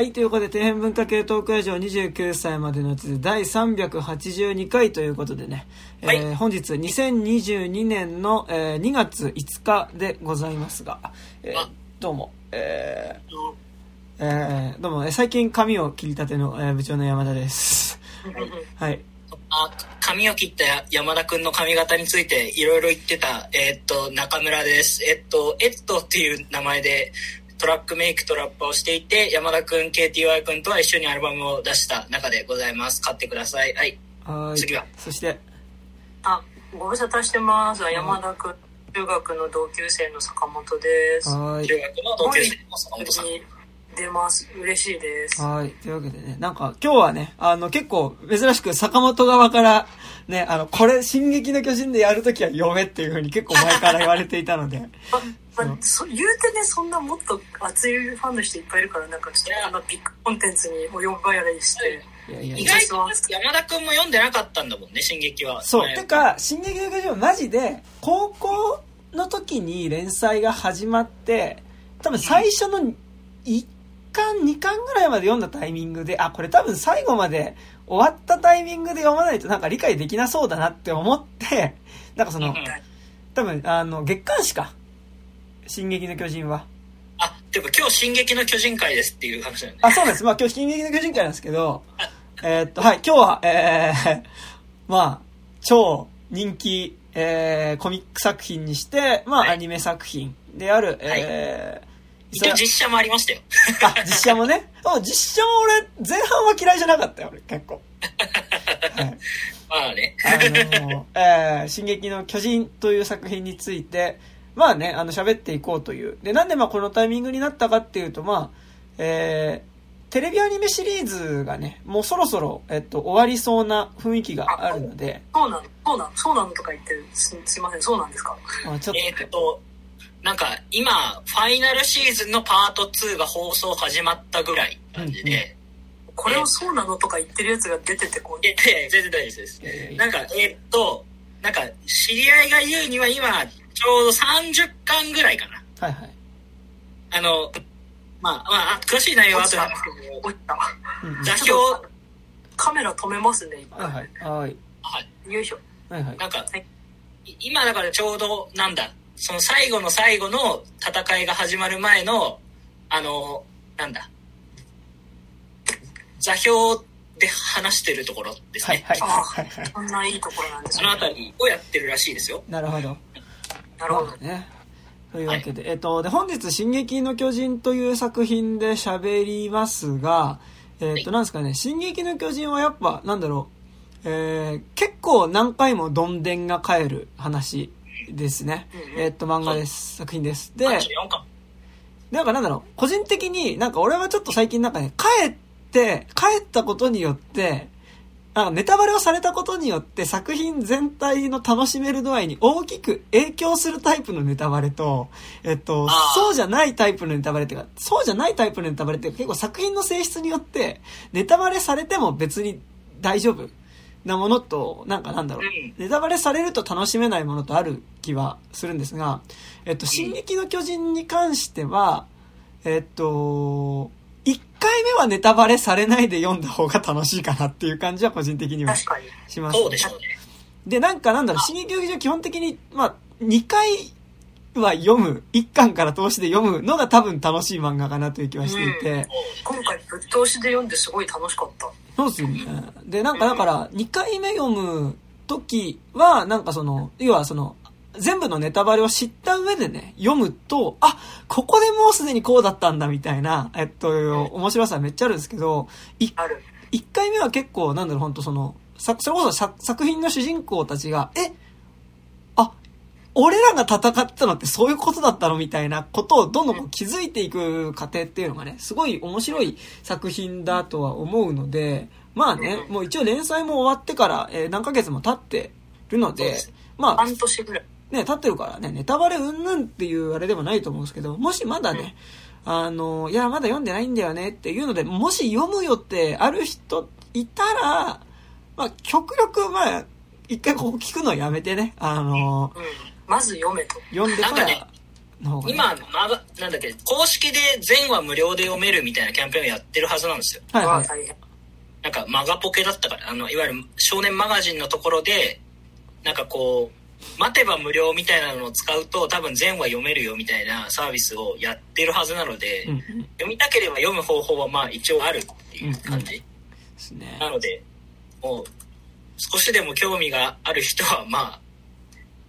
はい、ということで、底辺文化系トークラジオ29歳までのやつで第382回ということでね、はいえー本日2022年の、えー2月5日でございますが、えーあどうも、えーえーどうも、えー最近髪を切りたての、えー部長の山田です。はい。あ髪を切った山田くんの髪型についていろいろ言ってた、えーっと、中村です。えっと、エットっていう名前でトラックメイクとラッパーをしていて、山田くん、KTY くんとは一緒にアルバムを出した中でございます。買ってください。はい。はーい次はそして、あ、ご無沙汰してます。山田君、中学の同級生の坂本です。はーい。中学の同級生の坂本さん。に出ます。嬉しいです。はい。というわけでね、なんか今日はね、あの結構珍しく坂本側から、ね、あの、これ、進撃の巨人でやるときは読めっていう風に結構前から言われていたので、ままそ言うてね、そんなもっと熱いファンの人いっぱいいるから、なんかちょっとこんなビッグコンテンツにお呼ばれして、いやいやい意や。外と山田くんも読んでなかったんだもんね、進撃は。そう。前てか、進撃の巨人はマジで、高校の時に連載が始まって、多分最初の1巻、2巻ぐらいまで読んだタイミングで、あ、これ多分最後まで終わったタイミングで読まないとなんか理解できなそうだなって思って、なんかそのうん、多分、あの、月刊誌か。進撃の巨人は？あ、ていうか今日進撃の巨人会ですっていう話だよね。あ、そうです。まあ今日進撃の巨人会なんですけど、えーっと、はい、今日は、えー、まあ、超人気、えー、コミック作品にして、まあ、はいアニメ作品である、えー、一応実写もありましたよ。あ、実写もね？あ実写も俺、前半は嫌いじゃなかったよ、俺、結構。はい。まあね。あの、えー、進撃の巨人という作品について、まあね、あの、喋っていこうという。で、なんでまあこのタイミングになったかっていうと、まあ、えー、テレビアニメシリーズがね、もうそろそろ、えっと、終わりそうな雰囲気があるので、そうなの、そうなの、そうなのとか言ってる。すすいません、そうなんですか？まあちょっえーっと、なんか今、ファイナルシーズンのパート2が放送始まったぐらい感じで、これをそうなのとか言ってるやつが出ててこうい、やいや全然大丈夫ですなんか、えーっと、なんか、知り合いが言うには今、ちょうど30巻ぐらいかな。はいはい。あの、まあ、まあ、詳しい内容は後なんですけど、座標、カメラ止めますね、今。はいはい。はい。はいよいしょ。はいはい。なんかはい、い今だからちょうど、なんだ、その最後の最後の戦いが始まる前の、あの、なんだ、座標で話してるところですね。はいはいはいはい。こんないいところなんですそのあね。たりをやってるらしいですよ。なるほど。なるほど。ね。というわけで、えっと、で、本日、進撃の巨人という作品で喋りますが、えっと、なんですかね、進撃の巨人はやっぱ、なんだろう、えー、結構何回もどんでんが帰る話ですね。うんうんえっと、漫画です。作品です。で、34巻。なんかなんだろう、個人的になんか俺はちょっと最近なんかね、帰って、帰ったことによって、なんかネタバレをされたことによって作品全体の楽しめる度合いに大きく影響するタイプのネタバレと、えっとそうじゃないタイプのネタバレっていうか、そうじゃないタイプのネタバレって結構作品の性質によって、ネタバレされても別に大丈夫なものと、なんかなんだろう、うん。ネタバレされると楽しめないものとある気はするんですが、えっと、進撃の巨人に関しては、えっと、1回目はネタバレされないで読んだ方が楽しいかなっていう感じは個人的には。します、そうでしょうね。で、なんかなんだろう、進撃の巨人は基本的に、まあ、2回は読む、1巻から通しで読むのが多分楽しい漫画かなという気はしていて、今回ぶっ通しで読んですごい楽しかった。そうですよね。で、なんかだから、2回目読む時は、なんかその、要はその、全部のネタバレを知った上でね、読むと、あ、ここでもうすでにこうだったんだみたいな、えっと、面白さめっちゃあるんですけど、いある。1回目は結構、なんだろう、本当その、さそれこそさ作品の主人公たちが、え、あ、俺らが戦ったのってそういうことだったのみたいなことをどんどん気づいていく過程っていうのがね、すごい面白い作品だとは思うので、まあね、もう一応連載も終わってから、えー何ヶ月も経ってるのでまあ、半年ぐらい。ね、経ってるからね、ネタバレうんぬんっていうあれでもないと思うんですけど、もしまだね、あの、いや、まだ読んでないんだよねっていうので、もし読むよってある人いたら、まあ、極力、まあ、一回ここ聞くのやめてね、あの、うん。まず読めと。読んでからなんかね、今、まが、なんだっけ、公式で全話無料で読めるみたいなキャンペーンをやってるはずなんですよ。はいはい。なんか、マガポケだったから、あの、いわゆる少年マガジンのところで、なんかこう、待てば無料みたいなのを使うと多分全話読めるよみたいなサービスをやってるはずなので、うんうん。読みたければ読む方法はまあ一応あるっていう感じ。ですね。なので、もう、少しでも興味がある人は、まあ、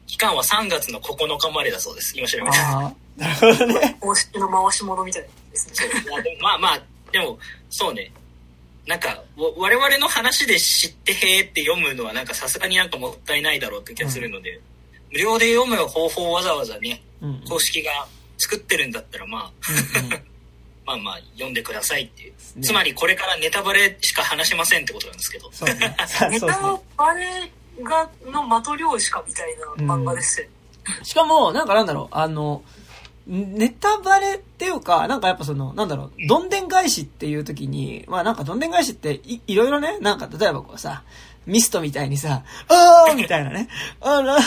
期間は3月の9日までだそうです。今調べた。なるほどね。公式の回し物みたいですね。まあまあ、でも、そうね。なんか、わ我々の話で知ってへーって読むのはなんかさすがになんかもったいないだろうって気がするので、無料で読む方法をわざわざね、うんうん。公式が作ってるんだったらまあ、うんうん まあまあ読んでくださいっていう。ねつまりこれからネタバレしか話しませんってことなんですけど。ね。ネタ。バレが、の的漁師かみたいな漫画ですよ。しかも、なんかなんだろう、あの、ネタバレっていうか、なんかやっぱその、なんだろう、どんでん返しっていう時に、まあなんかどんでん返しっていいろいろね、なんか例えばこうさ、ミストみたいにさ、あーみたいなね、あら、あ、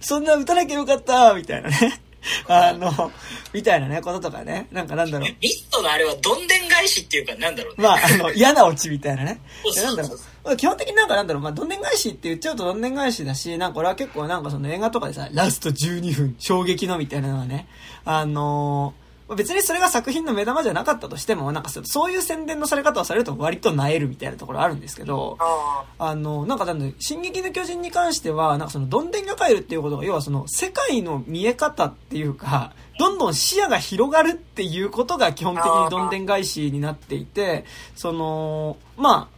そんな打たなきゃよかったみたいなね。あの、みたいなね、こととかね。なんかなんだろう。ミストのあれはどんでん返しっていうかなんだろうね。まあ、あの、嫌なオチみたいなね。なんだろう。基本的になんかなんだろう、まあ、どんでん返しって言っちゃうとどんでん返しだし、なんか俺は結構なんかその映画とかでさ、ラスト12分、衝撃のみたいなのはね、あのーまあ別にそれが作品の目玉じゃなかったとしても、なんかそそういう宣伝のされ方をされると割と萎えるみたいなところあるんですけど、ああの、なんかなん進撃の巨人に関しては、なんかその、どんでんが帰るっていうことが、要はその、世界の見え方っていうか、どんどん視野が広がるっていうことが基本的にどんでん返しになっていて、その、まあ、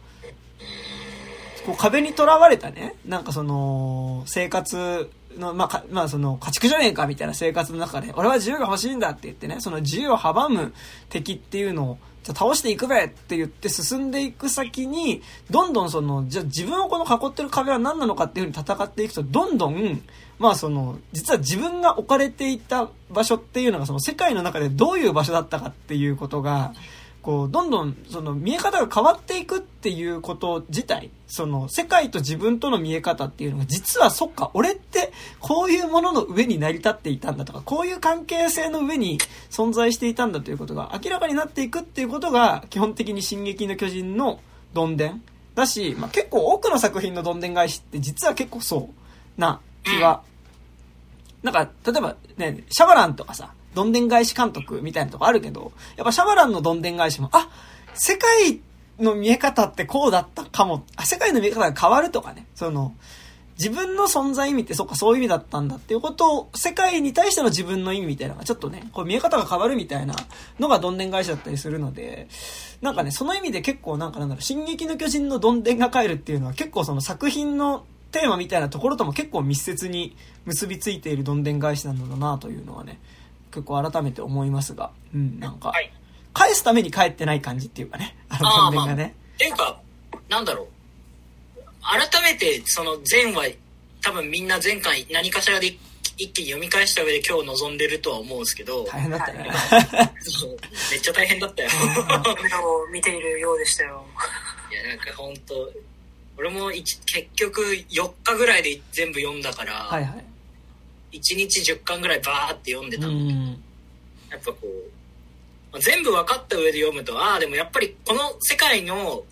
こう壁にとらわれたね、なんかその、生活の、まあ、かまあ、その、家畜じゃねえかみたいな生活の中で、俺は自由が欲しいんだって言ってね、その自由を阻む敵っていうのを、じゃ倒していくべって言って進んでいく先に、どんどんその、じゃ自分をこの囲ってる壁は何なのかっていうふうに戦っていくと、どんどん、まあその、実は自分が置かれていた場所っていうのが、その世界の中でどういう場所だったかっていうことが、こう、どんどん、その、見え方が変わっていくっていうこと自体、その、世界と自分との見え方っていうのが、実はそっか、俺って、こういうものの上に成り立っていたんだとか、こういう関係性の上に存在していたんだということが明らかになっていくっていうことが、基本的に進撃の巨人のどんでんだし、まあ、結構多くの作品のどんでん返しって実は結構そうな気は、なんか、例えばね、シャバランとかさ、どんでん返し監督みたいなとこあるけど、やっぱシャバランのどんでん返しも、あ、世界の見え方ってこうだったかも、あ、世界の見え方が変わるとかね、その、自分の存在意味ってそっかそういう意味だったんだっていうことを、世界に対しての自分の意味みたいなのがちょっとね、こう見え方が変わるみたいなのがどんでん返しだったりするので、なんかね、その意味で結構なんかなんだろう、進撃の巨人のどんでんが帰るっていうのは結構その作品のテーマみたいなところとも結構密接に結びついているどんでん返しなんだなというのはね、結構改めて思いますが、うん、なんか、はい。返すために帰ってない感じっていうかね、あのどんでんがね。っていうか、なんだろう。改めて、その前話、多分みんな前回何かしらで一気に読み返した上で今日臨んでるとは思うんですけど、大変だったね。めっちゃ大変だったよ。見ているようでしたよ。いや、なんか本当俺も一結局4日ぐらいで全部読んだから、はいはい。1日10巻ぐらいバーって読んでうたの。ん。やっぱこう、まあ全部分かった上で読むと、ああ、でもやっぱりこの世界の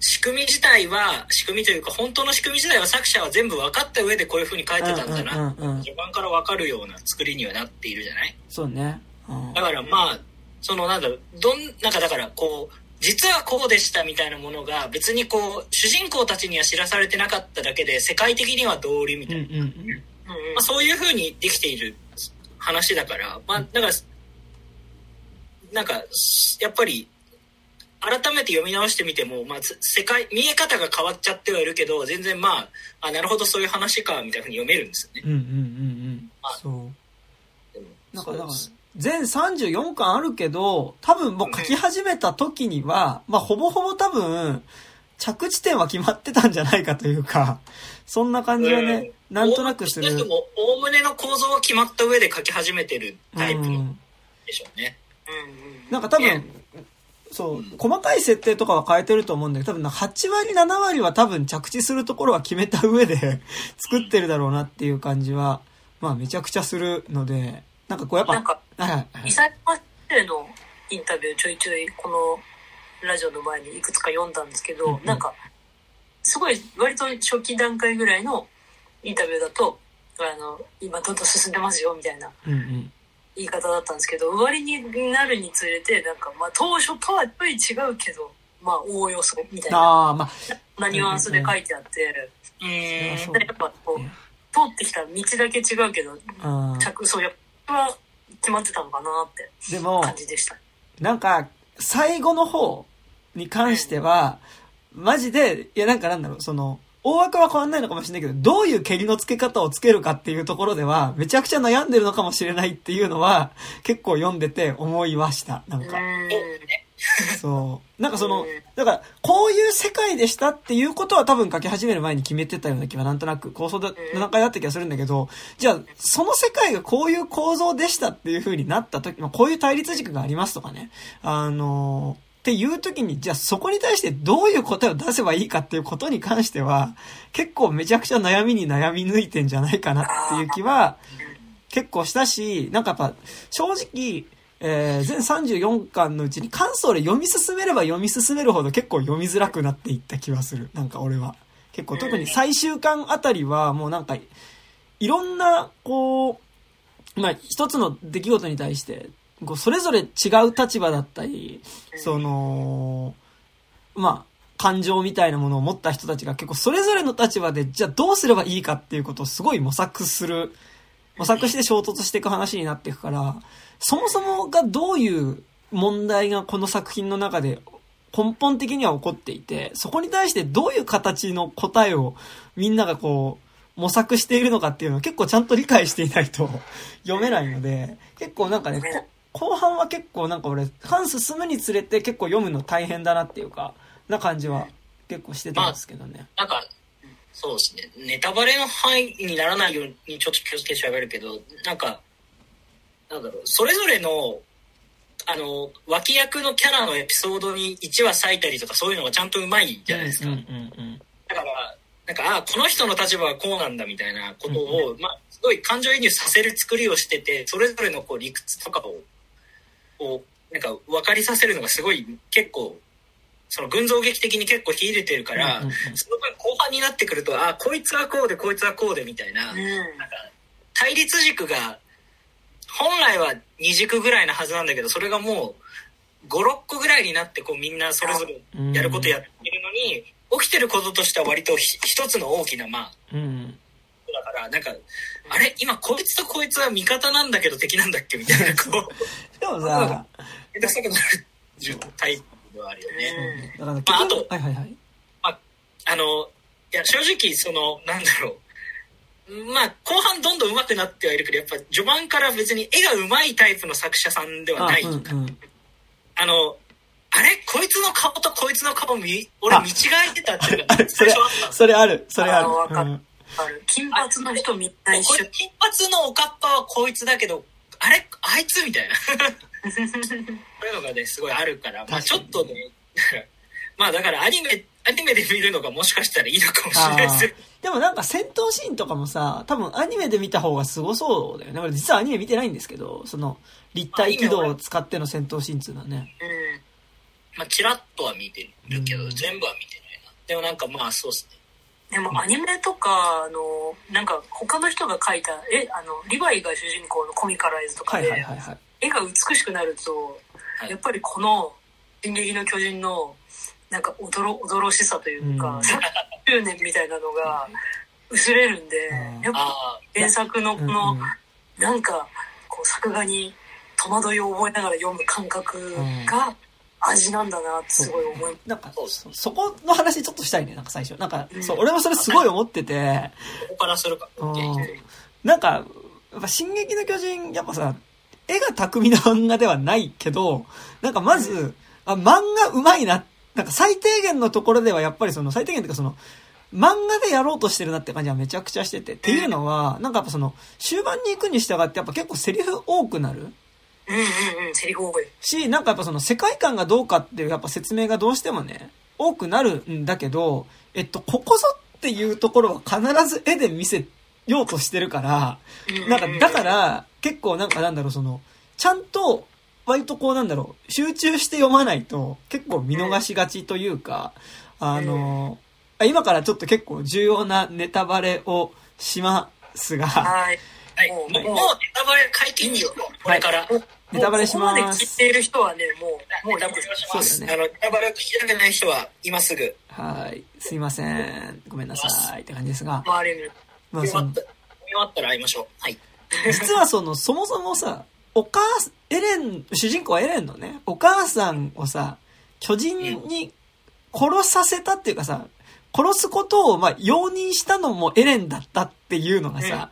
仕組み自体は、仕組みというか本当の仕組み自体は作者は全部分かった上でこういう風に書いてたんだな。序盤から分かるような作りにはなっているじゃないそうね。うんだからまあ、そのなんだろう、どん、なんかだからこう、実はこうでしたみたいなものが別にこう、主人公たちには知らされてなかっただけで世界的には道理みたいな。うんうんうん。うんうんまあ、そういう風にできている話だから、まあ、だから、なんか、やっぱり、改めて読み直してみても、まあ、つ世界、見え方が変わっちゃってはいるけど、全然まあ、あ、なるほどそういう話か、みたいな風に読めるんですよね。うんうんうんうんあ。そう。でもなんかだか全34巻あるけど、多分もう書き始めた時には、まあほぼほぼ多分、着地点は決まってたんじゃないかというか、そんな感じはね、なんとなくする。少なくとも、おおむねの構造は決まった上で書き始めてるタイプのうん。でしょうね。うんうんなんか多分、そう、細かい設定とかは変えてると思うんだけど、多分な8割、7割は多分着地するところは決めた上で 作ってるだろうなっていう感じは、まあめちゃくちゃするので、なんかこうやっぱ、なんか、はいはいはい。伊佐山先生のインタビューちょいちょいこのラジオの前にいくつか読んだんですけど、うんうん。なんか、すごい割と初期段階ぐらいのインタビューだと、あの、今どんどん進んでますよみたいなうんうん。言い方だったんですけど、終わりになるにつれて、なんかまあ当初とはちょい違うけど、まあおおよそみたいな、ああ、まあ、ニュアンスで書いてあって、うーん。そうでやっぱこう、通ってきた道だけ違うけど、うん着そうやっぱ決まってたのかなって感じでした。なんか、最後の方に関しては、マジで、いやなんかなんだろう、その、大枠は変わんないのかもしれないけど、どういう蹴りの付け方をつけるかっていうところでは、めちゃくちゃ悩んでるのかもしれないっていうのは、結構読んでて思いました。なんか。うんそう。なんかそのうん、だから、こういう世界でしたっていうことは多分書き始める前に決めてたような気はなんとなく構想の段階だった気がするんだけど、じゃあ、その世界がこういう構造でしたっていう風になった時、まあ、こういう対立軸がありますとかね。あのーっていう時に、じゃあそこに対してどういう答えを出せばいいかっていうことに関しては、結構めちゃくちゃ悩みに悩み抜いてんじゃないかなっていう気は、結構したし、なんかやっぱ、正直、えー全34巻のうちに関東で読み進めれば読み進めるほど結構読みづらくなっていった気はする。なんか俺は。結構特に最終巻あたりはもうなんか、いろんな、こう、まあ一つの出来事に対して、こうそれぞれ違う立場だったり、その、まあ、感情みたいなものを持った人たちが結構それぞれの立場で、じゃあどうすればいいかっていうことをすごい模索する、模索して衝突していく話になっていくから、そもそもがどういう問題がこの作品の中で根本的には起こっていて、そこに対してどういう形の答えをみんながこう、模索しているのかっていうのを結構ちゃんと理解していないと読めないので、結構なんかね、こ後半は結構なんか俺、巻進むにつれて結構読むの大変だなっていうか、な感じは結構してたんですけどね。なんか、そうですね。ネタバレの範囲にならないようにちょっと気をつけて喋るけど、なんか、なんだろう、それぞれの、あの、脇役のキャラのエピソードに1話割いたりとかそういうのがちゃんとうまいじゃないですか。うんうんうんだから、なんか、あこの人の立場はこうなんだみたいなことを、まあ、すごい感情移入させる作りをしてて、それぞれのこう理屈とかを、こう、なんか分かりさせるのがすごい結構、その群像劇的に結構秀でてるから、うんうんうん。その分後半になってくると、あこいつはこうで、こいつはこうでみたいな、うん。なんか対立軸が、本来は2軸ぐらいなはずなんだけど、それがもう、5、6個ぐらいになって、こうみんなそれぞれやることやってるのに、起きてることとしては割とひ一つの大きな、まあ、うん。だから、なんか、あれ？今こいつとこいつは味方なんだけど敵なんだっけ？みたいな、こう、でもさ、下手くそくなるタイプではあるよね。だから結まああ局、とはいはいはい。あの、いや、正直、その、なんだろう。まあ、後半どんどん上手くなってはいるけど、やっぱ序盤から別に絵が上手いタイプの作者さんではない。あうんうん。あの、あれ？こいつの顔とこいつの顔見、俺あ見違えてたっていうか それそれある、それある。あ金髪の人みんな金髪のおかっぱはこいつだけど、あれ？あいつ？みたいな。そういうのがね、すごいあるから、まあちょっとね、まあだからアニメ、アニメで見るのがもしかしたらいいのかもしれないですよ。でもなんか戦闘シーンとかもさ、多分アニメで見た方がすごそうだよね。俺実はアニメ見てないんですけど、その立体軌道を使っての戦闘シーンっていうのはね。うんまあチラッとは見てるけど、うん全部は見てないな。でもなんかまあそうっすね。でもアニメとかあのなんか他の人が描いたえあのリヴァイが主人公のコミカライズとかはいで、はいはいはい。絵が美しくなると、はい。やっぱりこの「進撃の巨人」のなんか驚驚しさというか、うん。10年みたいなのが薄れるんで、うんやっぱあ原作のこうんの、うん。なんかこう作画に戸惑いを覚えながら読む感覚が味なんだなってすごい思いなんかそそ、そこの話ちょっとしたいね、なんか最初。なんか、うん。そう、俺もそれすごい思ってて、あ、ここからするか。うん。なんか、やっぱ進撃の巨人、やっぱさ、絵が巧みな漫画ではないけど、なんかまず、あ漫画上手いな、なんか最低限のところではやっぱりその、最低限っていうかその、漫画でやろうとしてるなって感じはめちゃくちゃしてて。っていうのは、なんかやっぱその、終盤に行くに従ってやっぱ結構セリフ多くなるうんうんうんセリフ多いし、なんかやっぱその世界観がどうかっていうやっぱ説明がどうしてもね、多くなるんだけど、えっと、ここぞっていうところは必ず絵で見せようとしてるから、なんか、だから、結構なんかなんだろう、その、ちゃんと、割とこうなんだろう、集中して読まないと結構見逃しがちというか、あの、あ今からちょっと結構重要なネタバレをしますが、はい。はい。もうもう、ネタバレ解禁よ。これから。ネタバレしまここまです聞いている人はね、もう、もうネタバレ。します。そうだあの、ネタバレを聞きたくない人は、今すぐ。はい、すいません、ごめんなさいって感じですが、周りに。まあそ終わった、ら会いましょう。はい。実はその、そもそもさ、お母さん、エレン、主人公はエレンのね、お母さんをさ、巨人に殺させたっていうかさ、殺すことを、まあ、容認したのもエレンだったっていうのがさ、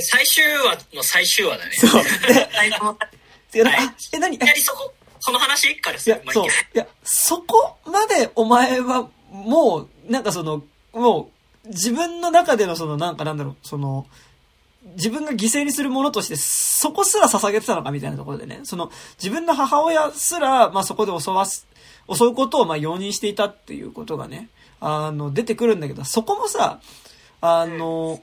最終話の最終話だね。そう。で、最後のい。やはいあえ、何？いきなりそこ、その話からいや、そう。いや、そこまでお前は、もう、なんかその、もう、自分の中でのその、なんかなんだろう、その、自分が犠牲にするものとして、そこすら捧げてたのかみたいなところでね、その、自分の母親すら、まあそこで襲わす、襲うことをまあ容認していたっていうことがね、あの、出てくるんだけど、そこもさ、あの、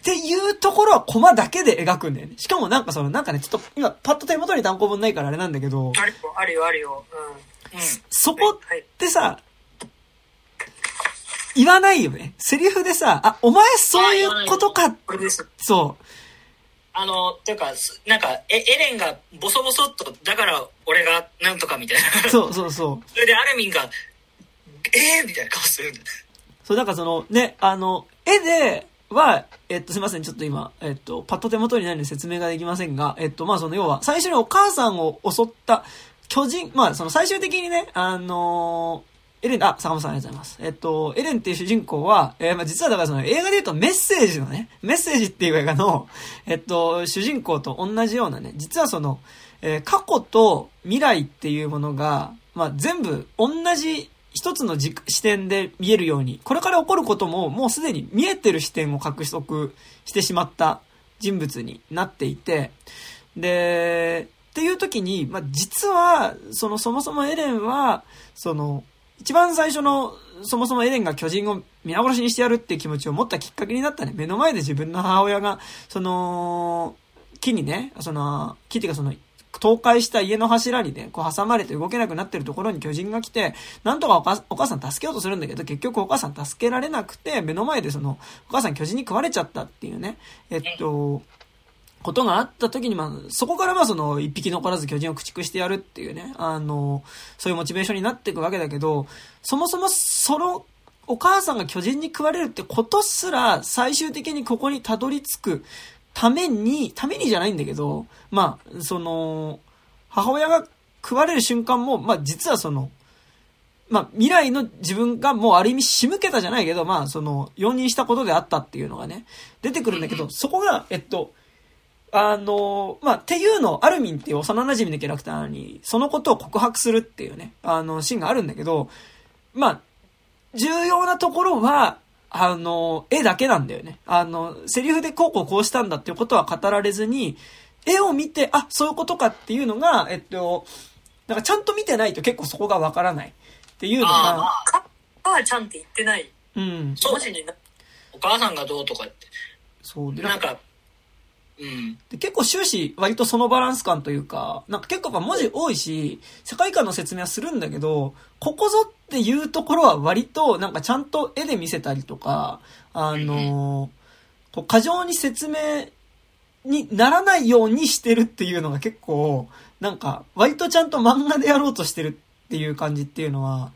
っていうところはコマだけで描くんだよね。しかもなんかその、なんかね、ちょっと今パッと手元に単行本ないからあれなんだけど、あるよ、あるよ、あるよ。うん。うん。そこはい。ってさ、言わないよね。セリフでさ、あ、お前そういうことか、これです。そう。あの、ていうか、すなんか、え、エレンがボソボソっと、だから俺がなんとかみたいな。そうそうそう。それでアルミンが、えーみたいな顔するんだ。そう、なんかその、ね、あの、絵では、えっと、すいません、ちょっと今、えっと、パッと手元にないので説明ができませんが、えっと、まあその、要は、最初にお母さんを襲った巨人、まあその最終的にね、あのエレン、あ、坂本さんありがとうございます。えっと、エレンっていう主人公は、えーまあ実はだからその映画で言うとメッセージのね、メッセージっていう映画の、えっと、主人公と同じようなね、実はその、えー過去と未来っていうものが、まあ全部同じ一つの視点で見えるように、これから起こることももうすでに見えてる視点を獲得してしまった人物になっていて、で、っていう時に、まあ、実は、その、そもそもエレンは、その、一番最初の、そもそもエレンが巨人を皆殺しにしてやるっていう気持ちを持ったきっかけになったね。目の前で自分の母親が、その、木にね、その、木っていうかその、倒壊した家の柱にね、こう挟まれて動けなくなってるところに巨人が来て、なんとかお母お母さん助けようとするんだけど、結局お母さん助けられなくて、目の前でその、お母さん巨人に食われちゃったっていうね、えっと、ことがあった時に、まあ、そこからまあその、一匹残らず巨人を駆逐してやるっていうね、あの、そういうモチベーションになっていくわけだけど、そもそもその、お母さんが巨人に食われるってことすら、最終的にここにたどり着くために、ためにじゃないんだけど、まあ、その、母親が食われる瞬間も、まあ実はその、まあ未来の自分がもうある意味仕向けたじゃないけど、まあその、容認したことであったっていうのがね、出てくるんだけど、そこが、えっと、あの、まあ、っていうの、アルミンっていう幼馴染のキャラクターに、そのことを告白するっていうね、あの、シーンがあるんだけど、まあ、重要なところは、あの、絵だけなんだよね。あの、セリフでこうこうこうしたんだっていうことは語られずに、絵を見て、あ、そういうことかっていうのが、えっと、なんかちゃんと見てないと結構そこがわからないっていうのが、あか、母ちゃんって言ってないうん、そう文字になお母さんがどうとかって。そうで、なんか、うん。で結構終始割とそのバランス感というか、なんか結構文字多いし、世界観の説明はするんだけど、ここぞっていうところは割となんかちゃんと絵で見せたりとか、あのーこう過剰に説明にならないようにしてるっていうのが結構、なんか割とちゃんと漫画でやろうとしてるっていう感じっていうのは、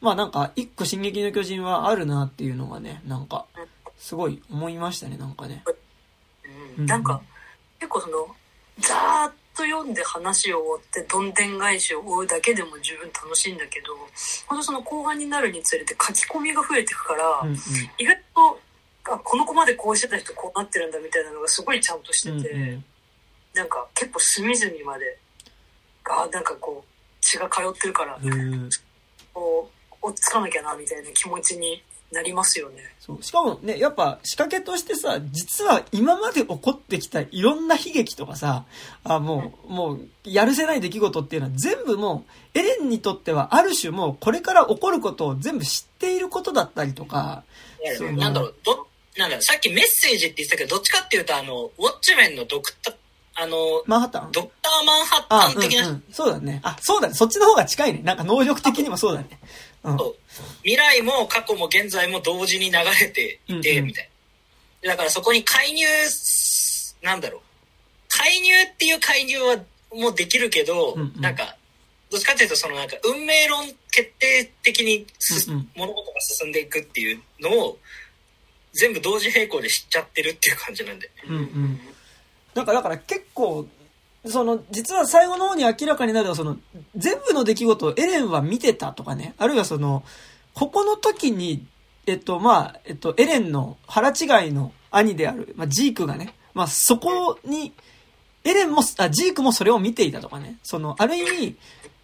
まあなんか一個進撃の巨人はあるなっていうのがね、なんか、すごい思いましたね、なんかね。うんなんか、結構その、ざーっと読んで話を追って、どんでん返しを追うだけでも十分楽しいんだけど、ほんとその後半になるにつれて書き込みが増えていくから、うんうん。意外と、あ、この子までこうしてた人こうなってるんだみたいなのがすごいちゃんとしてて、うんうんなんか結構隅々まで、あ、なんかこう、血が通ってるから、うんこう、追っつかなきゃなみたいな気持ちになりますよね。そう。しかもね、やっぱ仕掛けとしてさ、実は今まで起こってきたいろんな悲劇とかさ、あ、もう、もう、やるせない出来事っていうのは全部もう、エレンにとってはある種もうこれから起こることを全部知っていることだったりとか、そうなんだろう、どっなんだろう、さっきメッセージって言ってたけど、どっちかっていうと、あの、ウォッチメンのドクター、あの、マンハッタン？ドクターマンハッあ、タン的な、うんうん。そうだね。あ、そうだね。そっちの方が近いね。なんか能力的にもそうだね。う未来も過去も現在も同時に流れていて、みたいな。だからそこに介入す、なんだろう。介入っていう介入はもうできるけど、うんうんなんか、どっちかっていうとそのなんか運命論決定的にす、うんうん物事が進んでいくっていうのを全部同時並行で知っちゃってるっていう感じなんで。うんうん。なんかだから結構、その、実は最後の方に明らかになるのは、その、全部の出来事をエレンは見てたとかね。あるいはその、ここの時に、えっと、まあ、えっと、エレンの腹違いの兄である、まあ、ジークがね、まあ、そこに、エレンも、あ、ジークもそれを見ていたとかね。その、ある意味、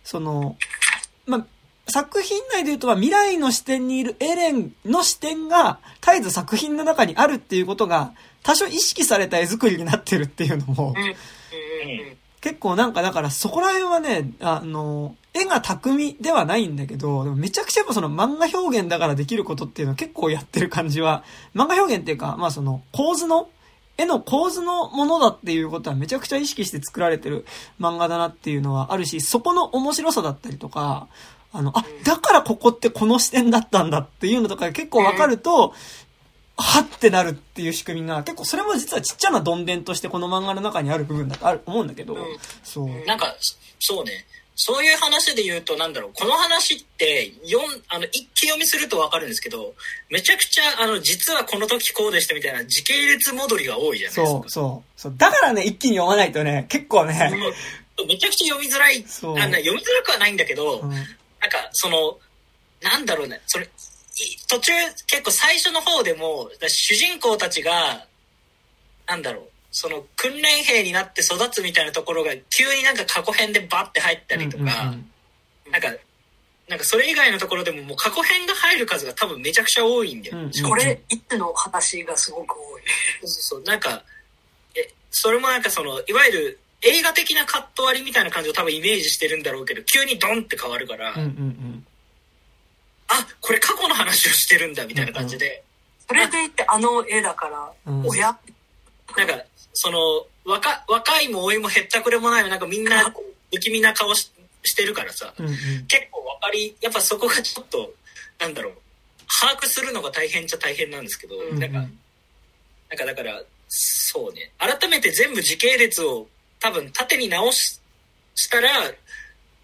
その、まあ、作品内で言うと、まあ、未来の視点にいるエレンの視点が、絶えず作品の中にあるっていうことが、多少意識された絵作りになってるっていうのも、結構なんかだからそこら辺はね、あの、絵が巧みではないんだけど、でもめちゃくちゃやっぱその漫画表現だからできることっていうのを結構やってる感じは、漫画表現っていうか、まあその構図の、絵の構図のものだっていうことはめちゃくちゃ意識して作られてる漫画だなっていうのはあるし、そこの面白さだったりとか、あの、あ、だからここってこの視点だったんだっていうのとかが結構わかると、はってなるっていう仕組みが、結構それも実はちっちゃなどんでんとしてこの漫画の中にある部分だとある思うんだけど、うんそう。なんか、そそうね。そういう話で言うと、なんだろう、この話って、読ん、あの、一気読みするとわかるんですけど、めちゃくちゃ、あの、実はこの時こうでしたみたいな時系列戻りが多いじゃないですかそう、。そう。そう。だからね、一気に読まないとね、結構ね、うんめちゃくちゃ読みづらい。そうあの読みづらくはないんだけど、うんなんか、その、なんだろうね、それ、い途中、結構最初の方でも、主人公たちが、なんだろう、その、訓練兵になって育つみたいなところが、急になんか過去編でバッて入ったりとか、うんうんなんか、なんかそれ以外のところでももう過去編が入る数が多分めちゃくちゃ多いんだよ。うんうんしかもこれ一手の話がすごく多い。そうそうそう、なんか、え、それもなんかその、いわゆる映画的なカット割りみたいな感じを多分イメージしてるんだろうけど、急にドンって変わるから、うんうんうんあ、これ過去の話をしてるんだみたいな感じで、それでいてあの絵だから、うん。おやなんか、その、若、若いも老いもへったくれもないもなんかみんな不気味な顔ししてるからさ、うんうん。結構わかり、やっぱそこがちょっと、なんだろう、把握するのが大変っちゃ大変なんですけど、うん。なんか、なんかだから、そうね、改めて全部時系列を多分縦に直ししたら、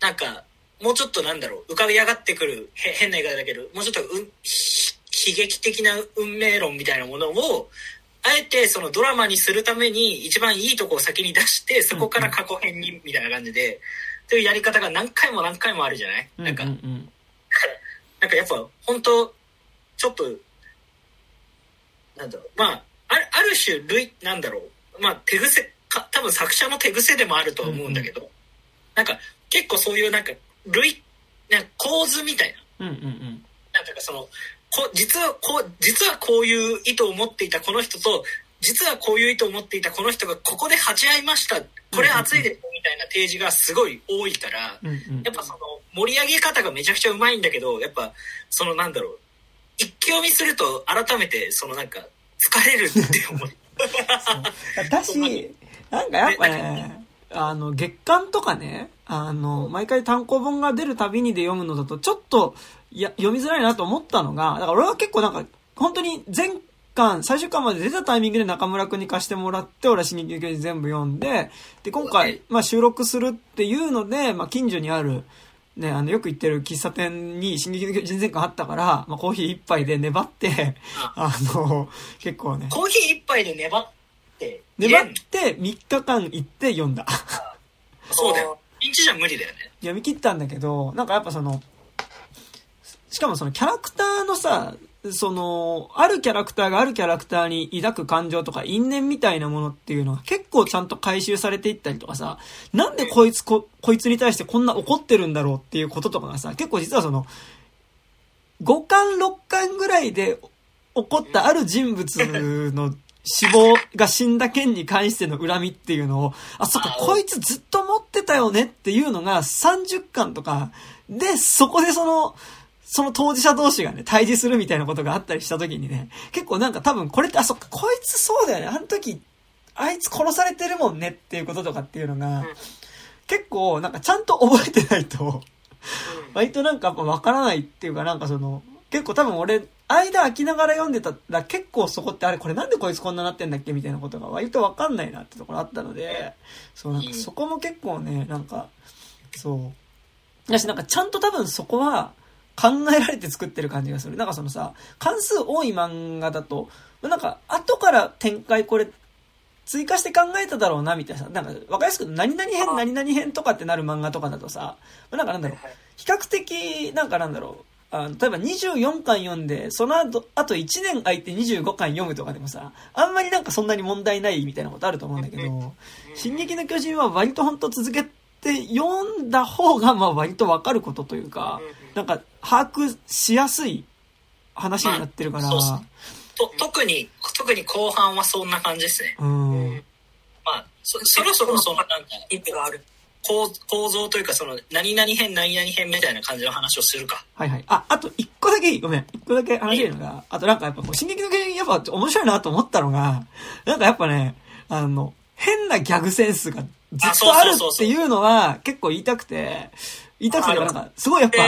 なんか、もうちょっとなんだろう、浮かび上がってくる、へ変な言い方だけど、もうちょっとうんひ悲劇的な運命論みたいなものを、あえてそのドラマにするために一番いいとこを先に出して、そこから過去編にみたいな感じで、というやり方が何回も何回もあるじゃない？なんか、うんうん。なんかやっぱ本当ちょっとなんだろうまああるある種類なんだろうまあ手癖か多分作者の手癖でもあるとは思うんだけど、なんか結構そういうなんか類なんか構図みたいな。うんうんうん。なんていうかそのこ実はこう実はこういう意図を持っていたこの人と実はこういう意図を持っていたこの人がここで鉢合いました。これ熱いですみたいな提示がすごい多いから、うんうん。やっぱその盛り上げ方がめちゃくちゃうまいんだけど、やっぱそのなんだろう、一気読みすると改めてそのなんか疲れるって思う。だし、なんかやっぱね、あの、月刊とかね、あの、毎回単行本が出るたびにで読むのだと、ちょっと、いや、読みづらいなと思ったのが、だから俺は結構なんか、本当に前巻、最終巻まで出たタイミングで中村くんに貸してもらって、俺は進撃の巨人全部読んで、で、今回、まあ収録するっていうので、まあ近所にある、ね、あの、よく行ってる喫茶店に進撃の巨人全巻あったから、まあコーヒー一杯で粘って、あ。の、結構ね、コーヒー一杯で粘って、粘って3日間行って読んだ。そうだよ。一日じゃ無理だよね。読み切ったんだけど、なんかやっぱその、しかもそのキャラクターのさ、その、あるキャラクターがあるキャラクターに抱く感情とか因縁みたいなものっていうのは結構ちゃんと回収されていったりとかさ、なんでこいつこ、こいつに対してこんな怒ってるんだろうっていうこととかがさ、結構実はその、5巻6巻ぐらいで怒ったある人物の死亡が死んだ件に関しての恨みっていうのを、あ、そっか、こいつずっと持ってたよねっていうのが30巻とか、で、そこでその、その当事者同士がね、対峙するみたいなことがあったりした時にね、結構なんか多分これって、あ、そっか、こいつそうだよね。あの時、あいつ殺されてるもんねっていうこととかっていうのが、結構なんかちゃんと覚えてないと、割となんかやっぱわからないっていうかなんかその、結構多分俺、間空きながら読んでたら結構そこってあれこれなんでこいつこんななってんだっけみたいなことが割とわかんないなってところあったので、そうなんかそこも結構ね、なんか、そう。だしなんかちゃんと多分そこは考えられて作ってる感じがする。なんかそのさ、関数多い漫画だと、なんか後から展開これ追加して考えただろうな、みたいなさ、なんか、わかりやすく何々編、何々編とかってなる漫画とかだとさ、なんかなんだろう、比較的、なんかなんだろう、あ例えば24巻読んで、その後、あと1年空いて25巻読むとかでもさ、あんまりなんかそんなに問題ないみたいなことあると思うんだけど、進撃の巨人は割と本当続けて読んだ方が、まあ割とわかることというか、なんか把握しやすい話になってるから、と特に、特に後半はそんな感じですね。うん。まあ、そそろそろそのなんか、意味がある。構構造というか、その、何々編、何々編みたいな感じの話をするか。はいはい。あ、あと一個だけごめん。一個だけ話してるのが、あとなんかやっぱ、進撃の巨人やっぱ面白いなと思ったのが、なんかやっぱね、あの、変なギャグセンスがずっとあるっていうのは結構言いたくて、言いたくて、なんか、すごいやっぱ、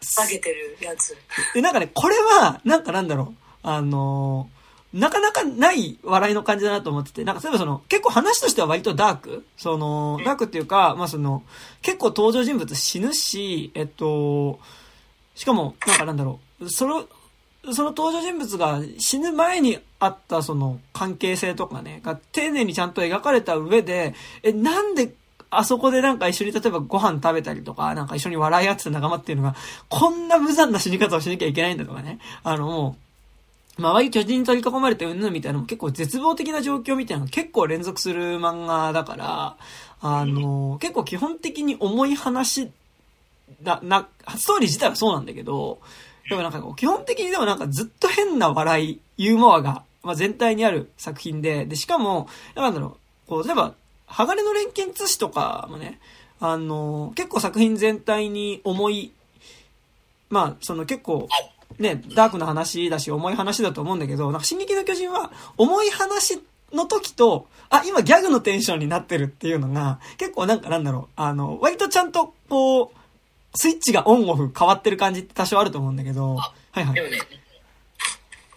下げてるやつ。で、なんかね、これは、なんかなんだろう。あのなかなかない笑いの感じだなと思ってて、なんか例えばその、結構話としては割とダーク？その、ダークっていうか、まあその、結構登場人物死ぬし、えっと、しかも、なんかなんだろう、その、その登場人物が死ぬ前にあったその関係性とかね、が丁寧にちゃんと描かれた上で、え、なんであそこでなんか一緒に例えばご飯食べたりとか、なんか一緒に笑い合ってた仲間っていうのが、こんな無残な死に方をしなきゃいけないんだとかね。あの、もう、周り巨人に取り囲まれてうんぬんみたいなのも結構絶望的な状況みたいなのが結構連続する漫画だから、あの、結構基本的に重い話だ、な、ストーリー自体はそうなんだけど、でもなんかこう、基本的にでもなんかずっと変な笑い、ユーモアが、まあ、全体にある作品で、で、しかも、なんだろう、こう、例えば、鋼の錬金通史とかもね、あの、結構作品全体に重い、まあ、その結構、ね、ダークな話だし、重い話だと思うんだけど、なんか、進撃の巨人は、重い話の時と、あ、今ギャグのテンションになってるっていうのが、結構なんかなんだろう、あの、割とちゃんと、こう、スイッチがオンオフ変わってる感じって多少あると思うんだけど、はいはい。でもね、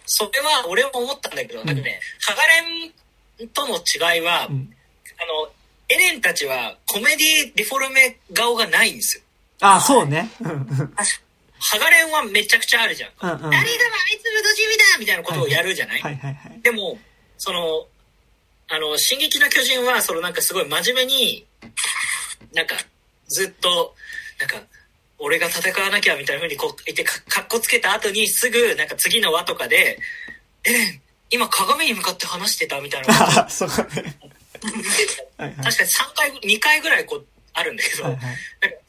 それは俺も思ったんだけど、うん、なんかね、ハガレンとの違いは、うん、あの、エレンたちはコメディデフォルメ顔がないんですよ。ああ、そうね。ハガレンはめちゃくちゃあるじゃん。うんうん、何でもあいつぶとじみだみたいなことをやるじゃない、はい。はいはい、でも、その、あの、進撃の巨人は、そのなんかすごい真面目に、なんか、ずっと、なんか、俺が戦わなきゃみたいな風にこう言ってかっこつけた後にすぐなんか次の輪とかで「えレ今鏡に向かって話してた?」みたいな そうね。確かに3回2回ぐらいこうあるんだけど、はいはい、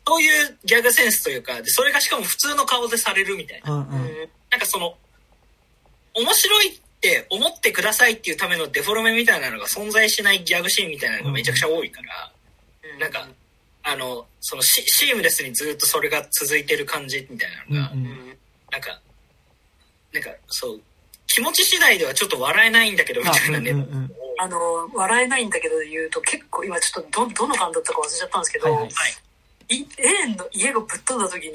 そういうギャグセンスというか、でそれがしかも普通の顔でされるみたいな。うんうん、なんかその、面白いって思ってくださいっていうためのデフォルメみたいなのが存在しないギャグシーンみたいなのがめちゃくちゃ多いから、うん、なんか、あの、そのシシームレスにずっとそれが続いてる感じみたいなのが、うんうん、なんか、なんかそう、気持ち次第ではちょっと笑えないんだけどみたいなね、うんうんうん。あの、笑えないんだけど言うと結構今ちょっとど、どの感だったか忘れちゃったんですけど、はいはい、エレンの家がぶっ飛んだ時に、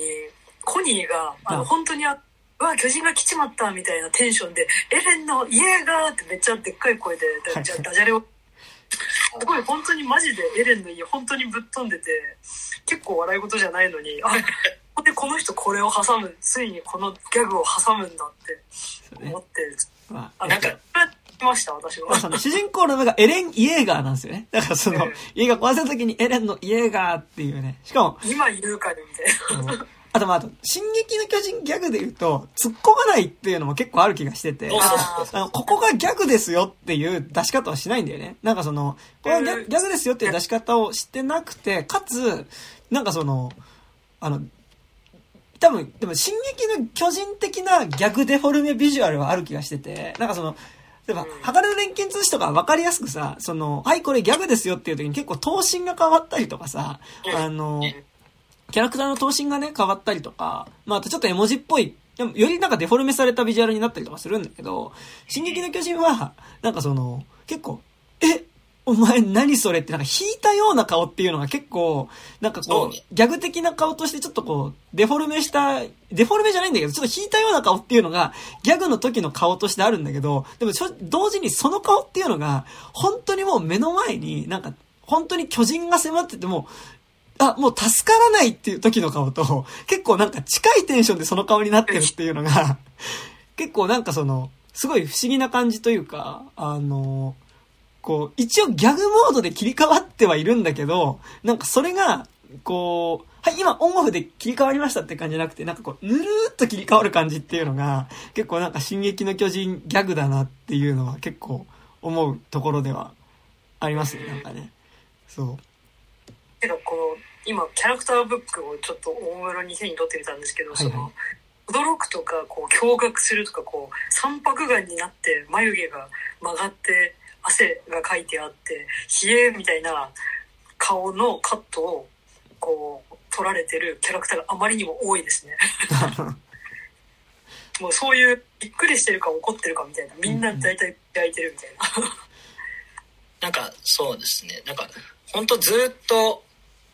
コニーが、あの、本当にあ、うわ、巨人が来ちまったみたいなテンションで、エレンの家がってめっちゃでっかい声で、ダジャレを、すごい本当にマジでエレンの家本当にぶっ飛んでて、結構笑い事じゃないのに、あ、でこの人これを挟む、ついにこのギャグを挟むんだって思って、まあ、なんか、ました、私は。その主人公の名前がエレン・イエーガーなんですよね。だからその、えー、家が壊せた時にエレンのイエーガーっていうね。しかも、今言うかね、みたいな。あとまあ、あと、進撃の巨人ギャグで言うと、突っ込まないっていうのも結構ある気がしてて、あの、ここがギャグですよっていう出し方はしないんだよね。なんかその、これはギャギャグですよっていう出し方をしてなくて、かつ、なんかその、あの、多分、でも、進撃の巨人的なギャグデフォルメビジュアルはある気がしてて、なんかその、例えば、鋼の錬金通信とか分かりやすくさ、その、はい、これギャグですよっていう時に結構頭身が変わったりとかさ、あの、キャラクターの頭身がね、変わったりとか、まあ、あとちょっと絵文字っぽい、でもよりなんかデフォルメされたビジュアルになったりとかするんだけど、進撃の巨人は、なんかその、結構、え？お前何それってなんか引いたような顔っていうのが結構、なんかこう、ギャグ的な顔としてちょっとこう、デフォルメした、デフォルメじゃないんだけど、ちょっと引いたような顔っていうのが、ギャグの時の顔としてあるんだけど、でも同時にその顔っていうのが、本当にもう目の前になんか、本当に巨人が迫ってても、あ、もう助からないっていう時の顔と、結構なんか近いテンションでその顔になってるっていうのが、結構なんかその、すごい不思議な感じというか、あの、こう、一応ギャグモードで切り替わってはいるんだけど、なんかそれが、こう、はい、今オンオフで切り替わりましたって感じじゃなくて、なんかこう、ぬるーっと切り替わる感じっていうのが、結構なんか進撃の巨人ギャグだなっていうのは結構思うところではありますね、なんかね。そう。けど、この、今、キャラクターブックをちょっと大室に手に取ってみたんですけど、はいはい、その、驚くとか、こう、驚愕するとか、こう、三白眼になって眉毛が曲がって、汗が書いてあって冷えみたいな顔のカットをこう撮られてるキャラクターがあまりにも多いですね。もうそういうびっくりしてるか怒ってるかみたいなみんな大体焼いてるみたいな。なんかそうですね。なんか本当ずっと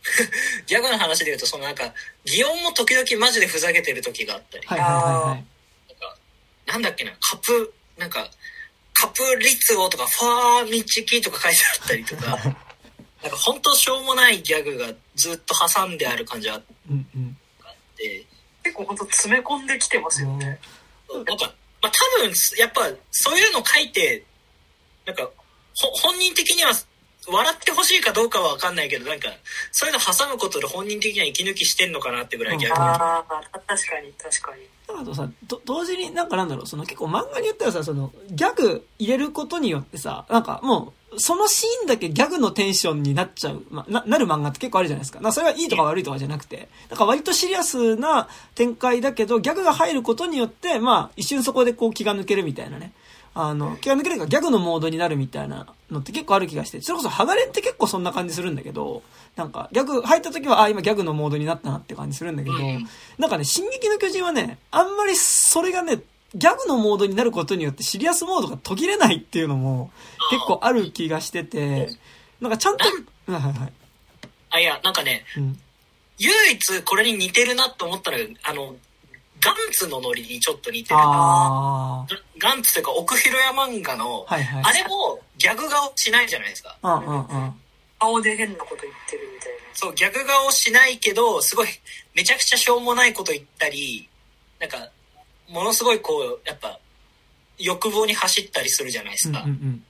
ギャグの話で言うとそのなんか擬音も時々マジでふざけてる時があったり、はいはいはいはい、なんかなんだっけなカプなんかカプリツオとかファーミチキとか書いてあったりとか、なんか本当しょうもないギャグがずっと挟んである感じがあって、うんうん、結構本当詰め込んできてますよね。なんか、まあ多分、やっぱそういうの書いて、なんか、本人的には笑ってほしいかどうかは分かんないけどなんかそういうの挟むことで本人的には息抜きしてんのかなってぐらい逆に、ああ確かに確かにあとさと同時になんかなんだろうその結構漫画によってはさそのギャグ入れることによってさなんかもうそのシーンだけギャグのテンションになっちゃう、まななる漫画って結構あるじゃないですか。なそれはいいとか悪いとかじゃなくて、なんか割とシリアスな展開だけど、ギャグが入ることによって、まあ一瞬そこでこう気が抜けるみたいなね。あの、気が抜けるかギャグのモードになるみたいなのって結構ある気がして、それこそハガレンって結構そんな感じするんだけど、なんかギャグ入った時は、あ、今ギャグのモードになったなって感じするんだけど、なんかね、進撃の巨人はね、あんまりそれがね、ギャグのモードになることによってシリアスモードが途切れないっていうのも結構ある気がしてて、なんかちゃんと、はいはいはい。あ、いや、なんかね、うん、唯一これに似てるなと思ったら、あの、ガンツのノリにちょっと似てるガンツというか奥広屋漫画の、はいはい、あれもギャグ顔しないじゃないですか、うんうんうん、顔で変なこと言ってるみたいな。そうギャグ顔しないけどすごいめちゃくちゃしょうもないこと言ったりなんかものすごいこうやっぱ欲望に走ったりするじゃないですか、うんうんうん、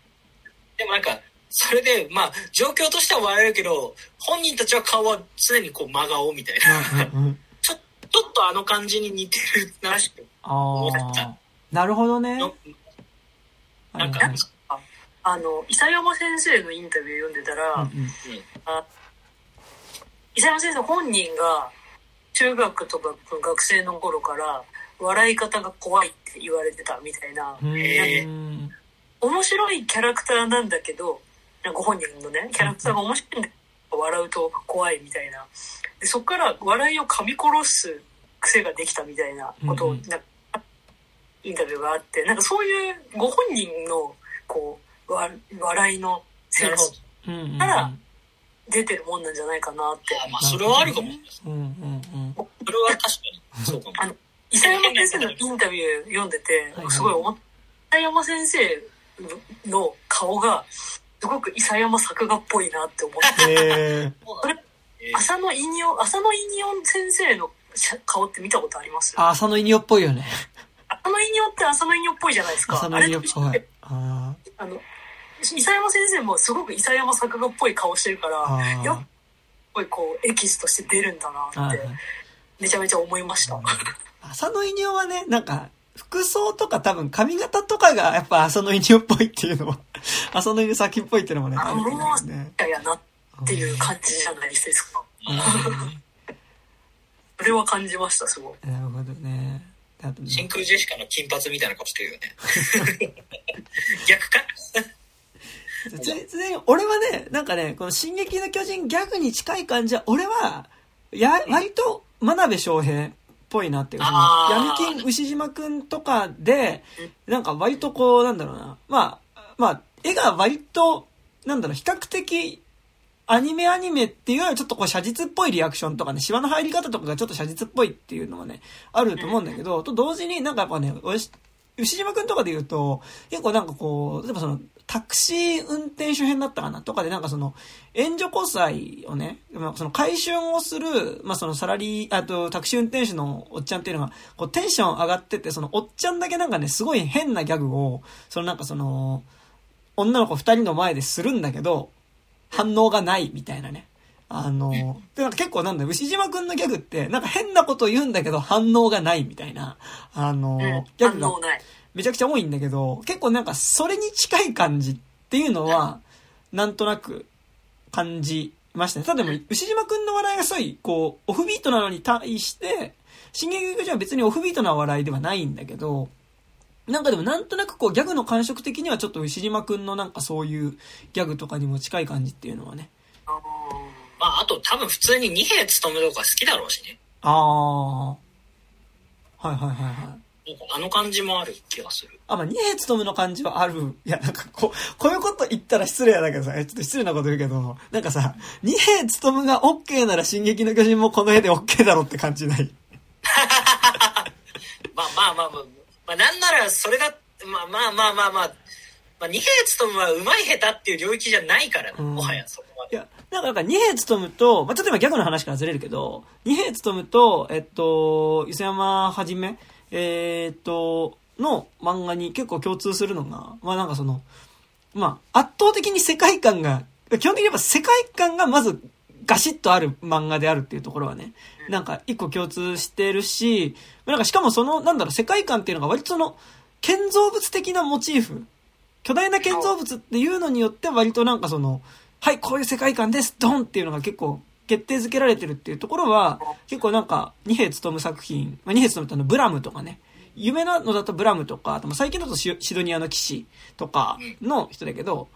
でもなんかそれでまあ状況としては笑えるけど本人たちは顔は常にこう真顔みたいな、うんうんうん。ちょっとあの感じに似てるなし思った。なるほどね。なんか、あの、伊佐山先生のインタビュー読んでたら、うんうん、あ伊佐山先生本人が中学とか学生の頃から笑い方が怖いって言われてたみたいな。面白いキャラクターなんだけど、ご本人のね、キャラクターが面白いんだけど、笑うと怖いみたいな。でそこから笑いを噛み殺す癖ができたみたいなことを、うんうん、インタビューがあってなんかそういうご本人のこうわ笑いのセンスから出てるもんなんじゃないかなって。まあそれはあるかも。うんうんうん、それは確かに。そうかも。あの伊佐山先生のインタビュー読んでて、すごい思った。伊佐山先生の顔がすごく伊佐山作画っぽいなって思って。えー、浅野イニオ浅野イニオン先生の顔って見たことあります？あ浅野イニオっぽいよね。浅野イニオって浅野イニオっぽいじゃないですか。浅野イニオっぽい。ああの伊佐山先生もすごく伊佐山作画っぽい顔してるからやっぱりこうエキスとして出るんだなってめちゃめちゃ思いました浅野イニオはねなんか服装とか多分髪型とかがやっぱ浅野イニオっぽいっていうのは 浅野イニオ先っぽいっていうのもねあると思うんねやなっていう感じじゃないですか。それは感じました、すごい。なるほどね。真空ジェシカの金髪みたいな顔してるよね。逆か？つに俺はね、なんかね、この進撃の巨人ギャグに近い感じは、俺は、や、割と真鍋翔平っぽいなっていうか、闇金牛島くんとかで、なんか割とこう、なんだろうな、まあ、まあ、絵が割と、なんだろう、比較的、アニメアニメっていうよりはちょっとこう写実っぽいリアクションとかね、シワの入り方とかがちょっと写実っぽいっていうのがね、あると思うんだけど、と同時になんかやっぱね、牛島くんとかで言うと、結構なんかこう、例えばその、タクシー運転手編だったかな？とかでなんかその、援助交際をね、まあその回春をする、まあそのサラリー、あとタクシー運転手のおっちゃんっていうのが、こうテンション上がってて、そのおっちゃんだけなんかね、すごい変なギャグを、そのなんかその、女の子二人の前でするんだけど、反応がないみたいなね。あの、で、なんか結構なんだ、牛島くんのギャグって、なんか変なこと言うんだけど反応がないみたいな、あの、うん。ギャグが反応ない。めちゃくちゃ多いんだけど、結構なんかそれに近い感じっていうのは、なんとなく感じましたね。ただでも、牛島くんの笑いがすごい、こう、オフビートなのに対して、進撃の巨人は別にオフビートな笑いではないんだけど、なんかでもなんとなくこうギャグの感触的にはちょっと牛島くんのなんかそういうギャグとかにも近い感じっていうのはね。あーまあ、あと多分普通に二兵務とか好きだろうしね。ああ。はいはいはいはい。なんかあの感じもある気がする。あ、まあ、二兵務の感じはある。いや、なんかこう、こういうこと言ったら失礼だけどさ、ちょっと失礼なこと言うけど、なんかさ、二兵務が OK なら進撃の巨人もこの絵で OK だろって感じない？まあまあまあまあ、まあなんならそれが、まあまあまあまあまあ、まあ、二兵務は上手い下手っていう領域じゃないからね、うんもはやそこまで。いや、なんか、二兵務と、まあ、ちょっと今ギャグの話からずれるけど、二兵務と、えっと、磯山はじめ、えっと、の漫画に結構共通するのが、まあなんかその、まあ、圧倒的に世界観が、基本的にやっぱ世界観がまずガシッとある漫画であるっていうところはね、なんか一個共通してるし、なんかしかもその、なんだろう、世界観っていうのが割とその、建造物的なモチーフ、巨大な建造物っていうのによって割となんかその、はい、こういう世界観です、ドンっていうのが結構決定づけられてるっていうところは、結構なんか、二兵務作品、まあ、二兵務ってあの、ブラムとかね、有名なのだとブラムとか、あと最近だとシドニアの騎士とかの人だけど、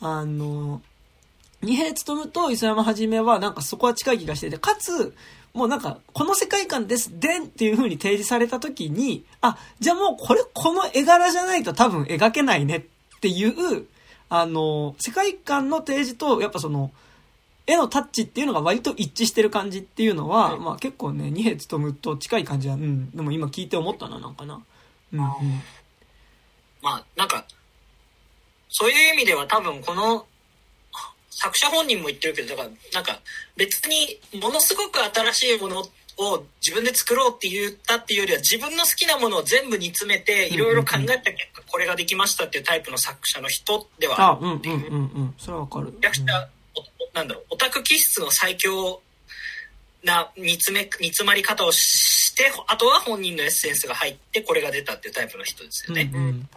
あの、二兵務と磯山はじめはなんかそこは近い気がしてて、かつ、もうなんか、この世界観です、でんっていう風に提示された時に、あ、じゃあもうこれ、この絵柄じゃないと多分描けないねっていう、あの、世界観の提示と、やっぱその、絵のタッチっていうのが割と一致してる感じっていうのは、まあ結構ね、二兵務と近い感じは、うん、でも今聞いて思ったな、なんかな。うん、うん。まあ、なんか、そういう意味では多分この、作者本人も言ってるけど、だから、なんか、別にものすごく新しいものを自分で作ろうって言ったっていうよりは、自分の好きなものを全部煮詰めて、いろいろ考えた結果、これができましたっていうタイプの作者の人ではあ、あるうん、うん、うん、うん。それはわかる。めちゃくちゃ、おおなんだろう、オタク気質の最強な煮詰め、煮詰まり方をして、あとは本人のエッセンスが入って、これが出たっていうタイプの人ですよね。うん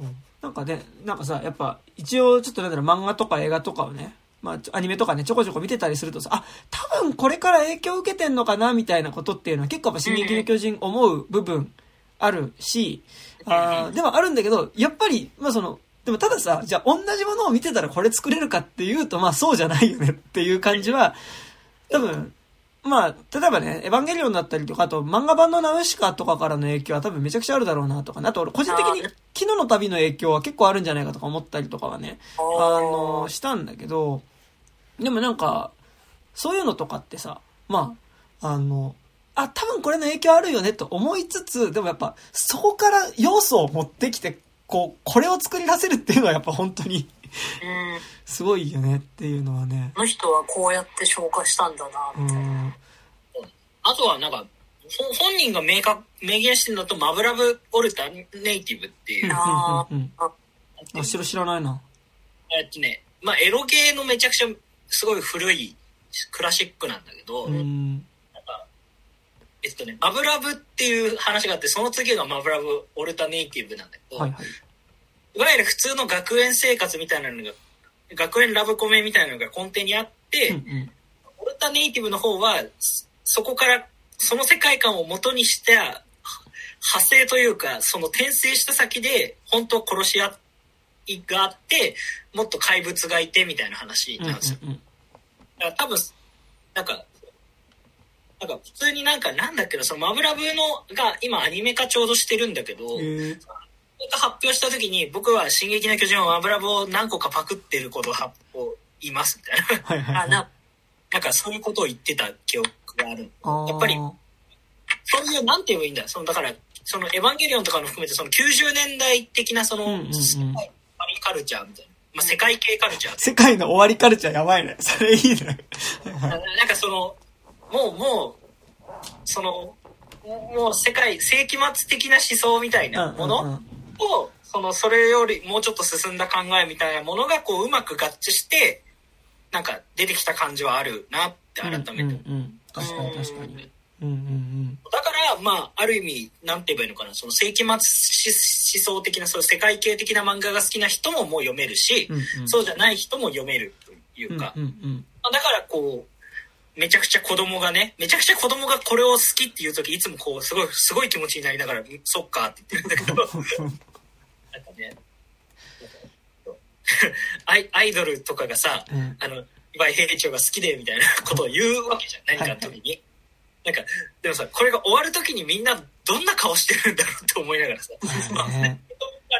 うん。なんかね、なんかさ、やっぱ、一応ちょっとなんだろう、漫画とか映画とかをね、まあ、アニメとかね、ちょこちょこ見てたりするとさ、あ、多分これから影響を受けてんのかな、みたいなことっていうのは結構やっぱ進撃の巨人思う部分あるし、あーではあるんだけど、やっぱり、まあその、でもたださ、じゃあ同じものを見てたらこれ作れるかっていうと、まあそうじゃないよねっていう感じは、多分、まあ、例えばね、エヴァンゲリオンだったりとか、あと漫画版のナウシカとかからの影響は多分めちゃくちゃあるだろうなとかね。あと俺個人的に昨日の旅の影響は結構あるんじゃないかとか思ったりとかはね、あの、したんだけど、でもなんか、そういうのとかってさ、まあ、あの、あ、多分これの影響あるよねと思いつつ、でもやっぱ、そこから要素を持ってきて、こう、これを作り出せるっていうのはやっぱ本当にうん。すごいよねっていうのはね。この人はこうやって消化したんだな、うみたいな。ん。あとはなんか、ほ本人が明確、明言してるのと、マブラブオルタネイティブっていう、ああ、知ら知らないな。えっとね、まあエロゲーのめちゃくちゃすごい古いクラシックなんだけど、うん。えっとね、マブラブっていう話があって、その次がマブラブオルタネイティブなんだけど、はいはい。いわゆる普通の学園生活みたいなのが、学園ラブコメみたいなのが根底にあって、うんうん。オルタネイティブの方は、そそこから、その世界観を元にした派生というか、その転生した先で、本当殺し合いがあって、もっと怪物がいてみたいな話うんなんですよ。うんうんだから多分、なんか、なんか普通になんかなんだっけど、そのマブラブのが今アニメ化ちょうどしてるんだけど、発表した時に僕は「進撃の巨人」はマブラブを何個かパクってることを発表いますみたいな。はいはいはい。あ、な、なんかそういうことを言ってた記憶がある。やっぱりそういう、なんて言えばいいんだその、だから、その、エヴァンゲリオンとかも含めて、その90年代的な、その、うんうんうん世界カルチャーみたいな。まあ、世界系カルチャー。世界の終わりカルチャーやばいね。それいいね。なんかその、もう、もう、その、もう世界、世紀末的な思想みたいなもの、うんうんうんと、その、それよりもうちょっと進んだ考えみたいなものが、こう、うまく合致して、なんか出てきた感じはあるなって改めて。うんうんうん。確かに確かに。うんうんだから、まあ、ある意味、なんて言えばいいのかな、その世紀末思想的な、そういう世界系的な漫画が好きな人ももう読めるし、うん。うんうん。そうじゃない人も読めるというか、うんうんまあだからこう、めちゃくちゃ子供がね、めちゃくちゃ子供がこれを好きっていう時、いつもこう、すごい、すごい気持ちになりながら、うんそっかって言ってるんだけど、なんかね、アイアイドルとかがさ、うん。うんあの、岩井平長が好きでみたいなことを言うわけじゃん、何かの時に。なんか、でもさ、これが終わる時にみんなどんな顔してるんだろうって思いながらさ、まあ、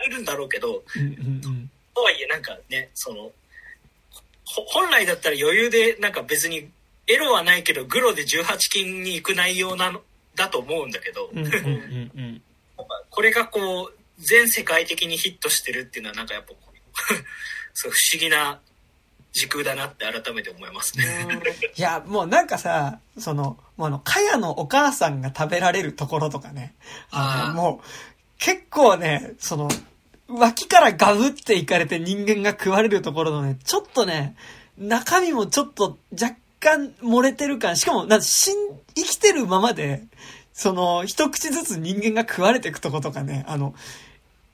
れるんだろうけど、うんうんうん。とはいえなんかね、その、ほ本来だったら余裕でなんか別にエロはないけどグロで18金に行く内容なのだと思うんだけど、うんうんうんうん。これがこう全世界的にヒットしてるっていうのはなんかやっぱそう不思議な時空だなって改めて思いますね。いや、もうなんかさ、その、もうあの、かやのお母さんが食べられるところとかね。あの、もう、結構ね、その、脇からガブっていかれて人間が食われるところのね、ちょっとね、中身もちょっと若干漏れてる感。しかも、なんか死ん、生きてるままで、その、一口ずつ人間が食われていくとことかね、あの、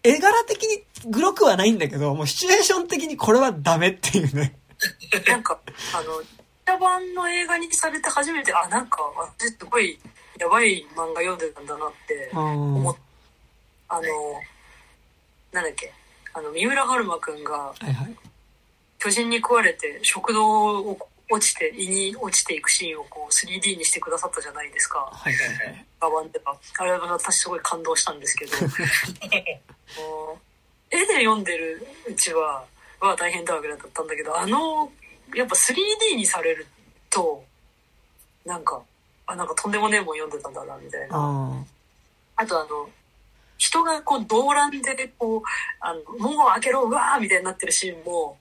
絵柄的にグロくはないんだけど、もうシチュエーション的にこれはダメっていうね。なんか、あの、北版の映画にされて初めて、あ、なんか、私すごいやばい漫画読んでたんだなってうん。思っあの、なんだっけ、あの、三浦春馬くんがはいはい。巨人に食われて食道を落ちて、胃に落ちていくシーンをこう 3D にしてくださったじゃないですか。はいはいはい。画版では。あれは私すごい感動したんですけど、絵で読んでるうちは、は大変だわけだったんだけど、あの、やっぱ 3D にされると、なんか、あ、なんかとんでもねえもん読んでたんだな、みたいな。ああとあの、人がこう動乱でこう、あの、門を開けろ、うわーみたいになってるシーンも、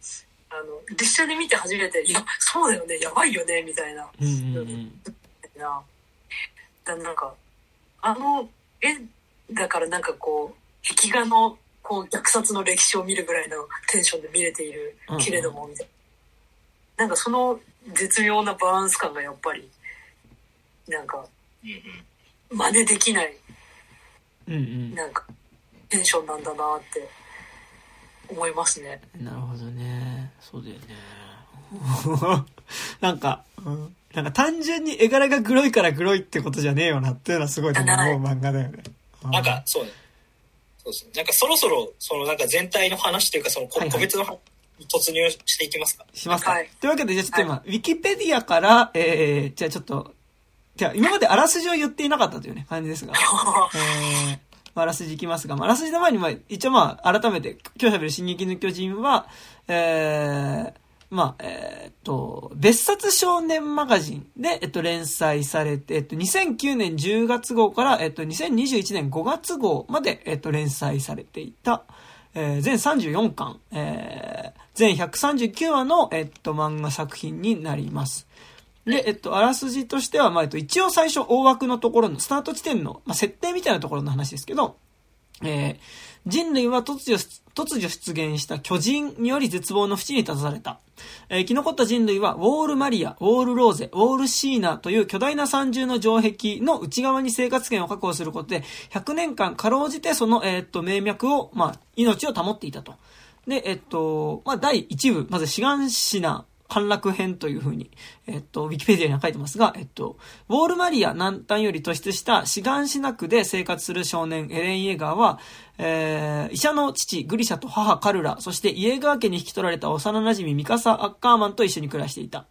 あの、実写で見て初めて、いや、そうだよね、やばいよね、みたいな。うんうんうん。な。だなんか、あの絵だからなんかこう、壁画のこう虐殺の歴史を見るぐらいのテンションで見れているうんうんけれども、みたいな。なんかその絶妙なバランス感がやっぱり、なんかうんうん真似できない、うんうん。なんかテンションなんだなって思いますね。なるほどね。そうだよね。なんか、うん、なんか単純に絵柄がグロいからグロいってことじゃねえよなっていうのはすごいでも思う漫画だよね。なんか、そうね。そうですね。なんかそろそろ、そのなんか全体の話というか、そのこはいはい個別の話に突入していきますか。しますか、はいというわけで、じゃあちょっと今、ウィキペディアから、えー、じゃあちょっと、じゃあ今まであらすじを言っていなかったというね、感じですが、えー、まああらすじいきますが、まああらすじの前に、まあ、一応まあ、改めて、今日喋る進撃の巨人は、えー、まあ、えーっと、別冊少年マガジンで、えっと、連載されて、えっと、2009年10月号から、えっと、2021年5月号まで、えっと、連載されていた、えー全34巻、えー全139話の、えっと、漫画作品になります。で、えっと、あらすじとしては、まあ、えっと、一応最初、大枠のところの、スタート地点の、まあ、設定みたいなところの話ですけど、えー人類は突如、突如出現した巨人により絶望の淵に立たされた。えー生き残った人類は、ウォールマリア、ウォールローゼ、ウォールシーナという巨大な三重の城壁の内側に生活圏を確保することで、100年間かろうじてその、えーっと、命脈を、まあ、命を保っていたと。で、えっと、まあ、第1部、まず、志願シナ、陥落編というふうに、えっと、ウィキペディアには書いてますが、えっと、ウォールマリア南端より突出した志願しなくで生活する少年エレン・イエガーは、えー、医者の父グリシャと母カルラ、そしてイエガー家に引き取られた幼馴染ミカサ・アッカーマンと一緒に暮らしていた。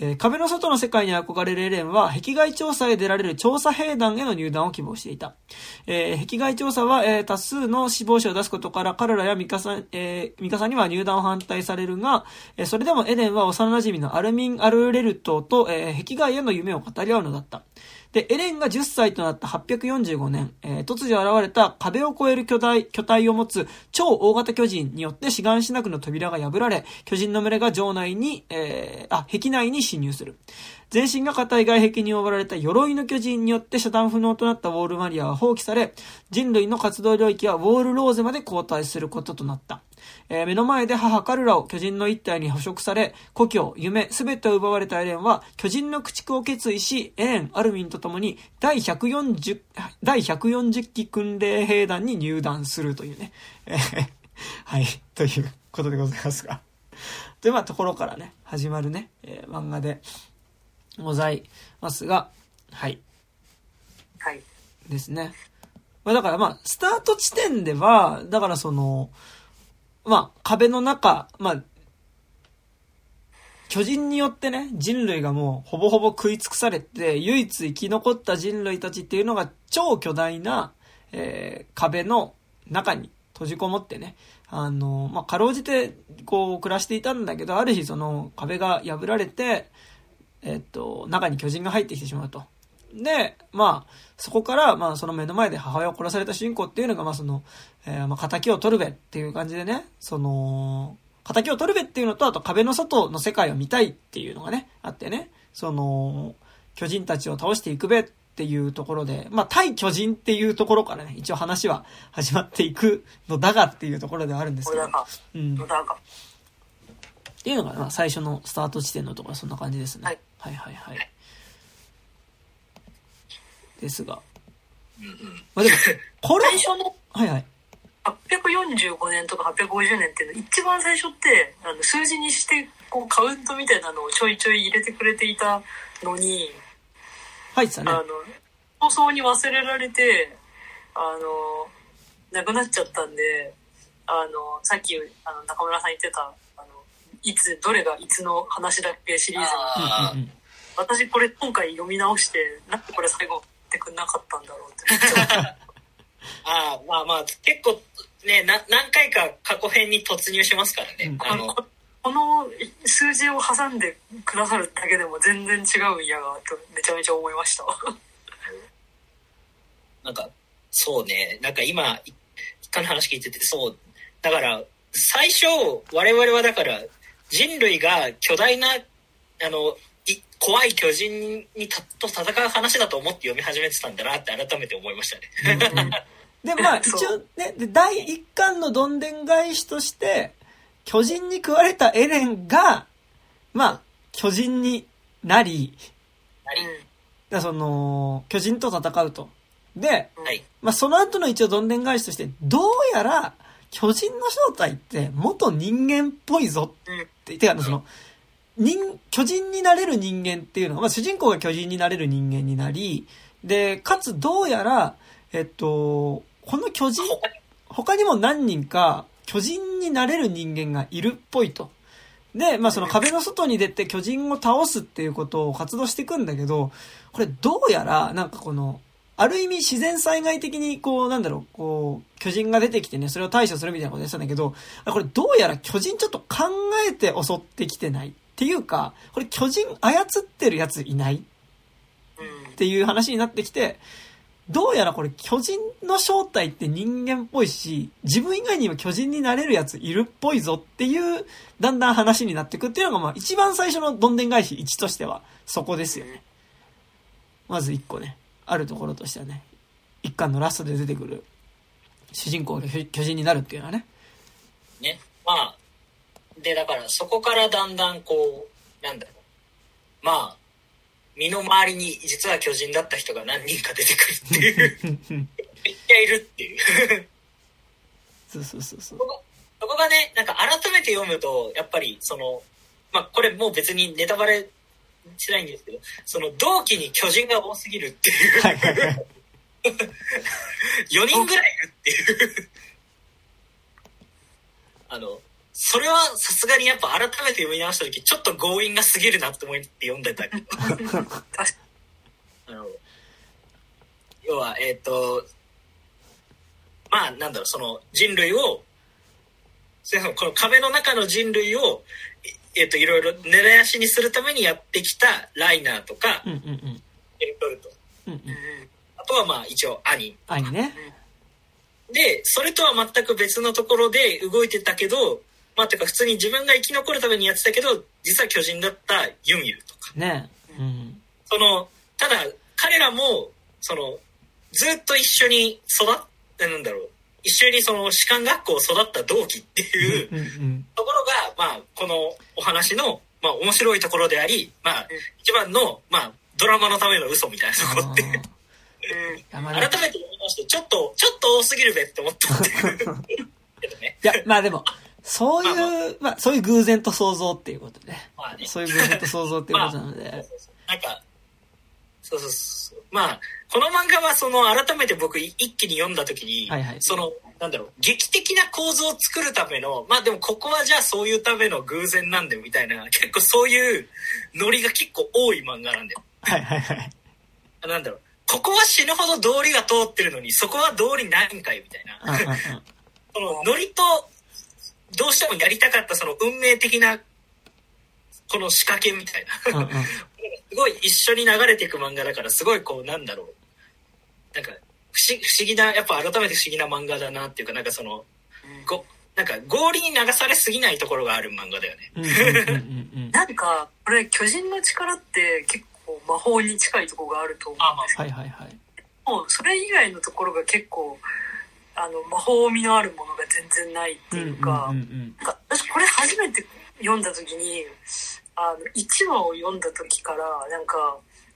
えー壁の外の世界に憧れるエレンは、壁外調査へ出られる調査兵団への入団を希望していた。えー壁外調査は、えー多数の死亡者を出すことから、彼らやミカサ、えーミカサには入団を反対されるが、えそれでもエレンは幼馴染のアルミン・アルレルトと、え壁外への夢を語り合うのだった。で、エレンが10歳となった845年、えー突如現れた壁を越える巨大、巨体を持つ超大型巨人によって志願しなくの扉が破られ、巨人の群れが城内に、えーあ、壁内に侵入する。全身が硬い外壁に覆われた鎧の巨人によって遮断不能となったウォールマリアは放棄され、人類の活動領域はウォールローゼまで後退することとなった。えー目の前で母カルラを巨人の一体に捕食され、故郷、夢、すべてを奪われたエレンは、巨人の駆逐を決意し、エレン、アルミンと共に、第140、第140期訓練兵団に入団するというね。え ーはい、ということでございますが。というまあところからね、始まるね、えー漫画でございますが、はい。はい。ですね。まあだからまあ、スタート地点では、だからその、まあ、壁の中、まあ、巨人によってね、人類がもうほぼほぼ食い尽くされて、唯一生き残った人類たちっていうのが超巨大な、えー壁の中に閉じこもってね、あの、まあ、かろうじて、こう、暮らしていたんだけど、ある日その壁が破られて、えっと、中に巨人が入ってきてしまうと。で、まあ、そこから、まあ、その目の前で母親を殺された主人公っていうのが、まあ、その、えーまあ、仇を取るべっていう感じでね、その、仇を取るべっていうのと、あと壁の外の世界を見たいっていうのがね、あってね、その、巨人たちを倒していくべっていうところで、まあ、対巨人っていうところからね、一応話は始まっていくのだがっていうところではあるんですけど。うん。のだか。っていうのが、まあ、最初のスタート地点のところはそんな感じですね。はい、はい、はいはいですが。うんうんまあでも、これ最、初のはいはい。845年とか850年っていうの一番最初ってあの数字にしてこうカウントみたいなのをちょいちょい入れてくれていたのに、入ってたねあ。の放送に忘れられてあのなくなっちゃったんであのさっきあの中村さん言ってたあのいつどれがいつの話だっけシリーズあうんうんうん私これ今回読み直してなんでこれ最後ってくんなかったんだろうって。ああ、まあまあ、結構ね、な何回か過去編に突入しますからね。うん。あの、ここの数字を挟んでくださるだけでも全然違うんやがとめちゃめちゃ思いました。なんか、そうね、なんか今、い一回の話聞いてて、そう、だから、最初、我々はだから、人類が巨大な、あの、い怖い巨人にたと戦う話だと思って読み始めてたんだなって改めて思いましたね。で、まあ、一応ね、で第一巻のどんでん返しとして、巨人に食われたエレンが、まあ、巨人になり、だからその、巨人と戦うと。で、はい。まあ、その後の一応どんでん返しとして、どうやら、巨人の正体って元人間っぽいぞうん。うん。って、てか、その、人、巨人になれる人間っていうのは、まあ、主人公が巨人になれる人間になり、で、かつどうやら、えっと、この巨人、他にも何人か巨人になれる人間がいるっぽいと。で、まあその壁の外に出て巨人を倒すっていうことを活動していくんだけど、これどうやら、なんかこの、ある意味自然災害的にこう、なんだろう、こう、巨人が出てきてね、それを対処するみたいなことやってたんだけど、あこれどうやら巨人ちょっと考えて襲ってきてない。っていうか、これ巨人操ってるやついない？うんっていう話になってきて、どうやらこれ巨人の正体って人間っぽいし、自分以外にも巨人になれるやついるっぽいぞっていう、だんだん話になっていくっていうのが、まあ一番最初のどんでん返し1としては、そこですよね。まず1個ね、あるところとしてはね、一巻のラストで出てくる、主人公が巨巨人になるっていうのはね。ね。まあ、で、だからそこからだんだんこう、なんだろう。まあ、身の回りに実は巨人だった人が何人か出てくるっていう。めっちゃいるっていう。そうそうそうそうそ。こがね、なんか改めて読むと、やっぱりその、まあこれもう別にネタバレしないんですけど、その同期に巨人が多すぎるっていう、はいはいはい。4人ぐらいいるっていう。あの、それはさすがにやっぱ改めて読み直した時ちょっと強引が過ぎるなって思って読んでたけど確か あの要はえっ、とまあなんだろうその人類をこの壁の中の人類をいえっ、といろいろ狙い足にするためにやってきたライナーとかうんうんうん。エルトルトうんうん。に。うんあとはまあ一応兄愛ね。でそれとは全く別のところで動いてたけどまあてか普通に自分が生き残るためにやってたけど実は巨人だったユンユとかね。うん。そのただ彼らもそのずっと一緒に育ってなんだろう一緒にその士官学校を育った同期っていううんうん。ところが、まあ、このお話の、まあ、面白いところであり、まあ、一番の、まあ、ドラマのための嘘みたいなところって、うん山改めて田読みまして、ちょっと、ちょっと多すぎるべって思ったっていうけどね。いや、まあでも、そういう、まあそういう偶然と想像っていうことで。まあね。そういう偶然と想像っていうことなので。そうそうそうなんか、そうそうそう。まあ、この漫画はその改めて僕い一気に読んだ時に、はいはいその、なんだろう、劇的な構造を作るための、まあでもここはじゃあそういうための偶然なんだよみたいな、結構そういうノリが結構多い漫画なんだよ。はいはいはい。なんだろう、ここは死ぬほど道理が通ってるのに、そこは道理ないんかいみたいな。そのノリと、どうしてもやりたかったその運命的な、この仕掛けみたいな。すごい一緒に流れていく漫画だから、すごいこう、なんだろう。なんか、不思不思議な、やっぱ改めて不思議な漫画だなっていうか、なんかその、ご、なんか合理に流されすぎないところがある漫画だよね。なんか、これ、巨人の力って結構魔法に近いところがあると思うんですけはいはいはい。ど、もうそれ以外のところが結構、あの、魔法味のあるものが全然ないっていうか、私これ初めて読んだ時に、あの、1話を読んだ時から、なんか、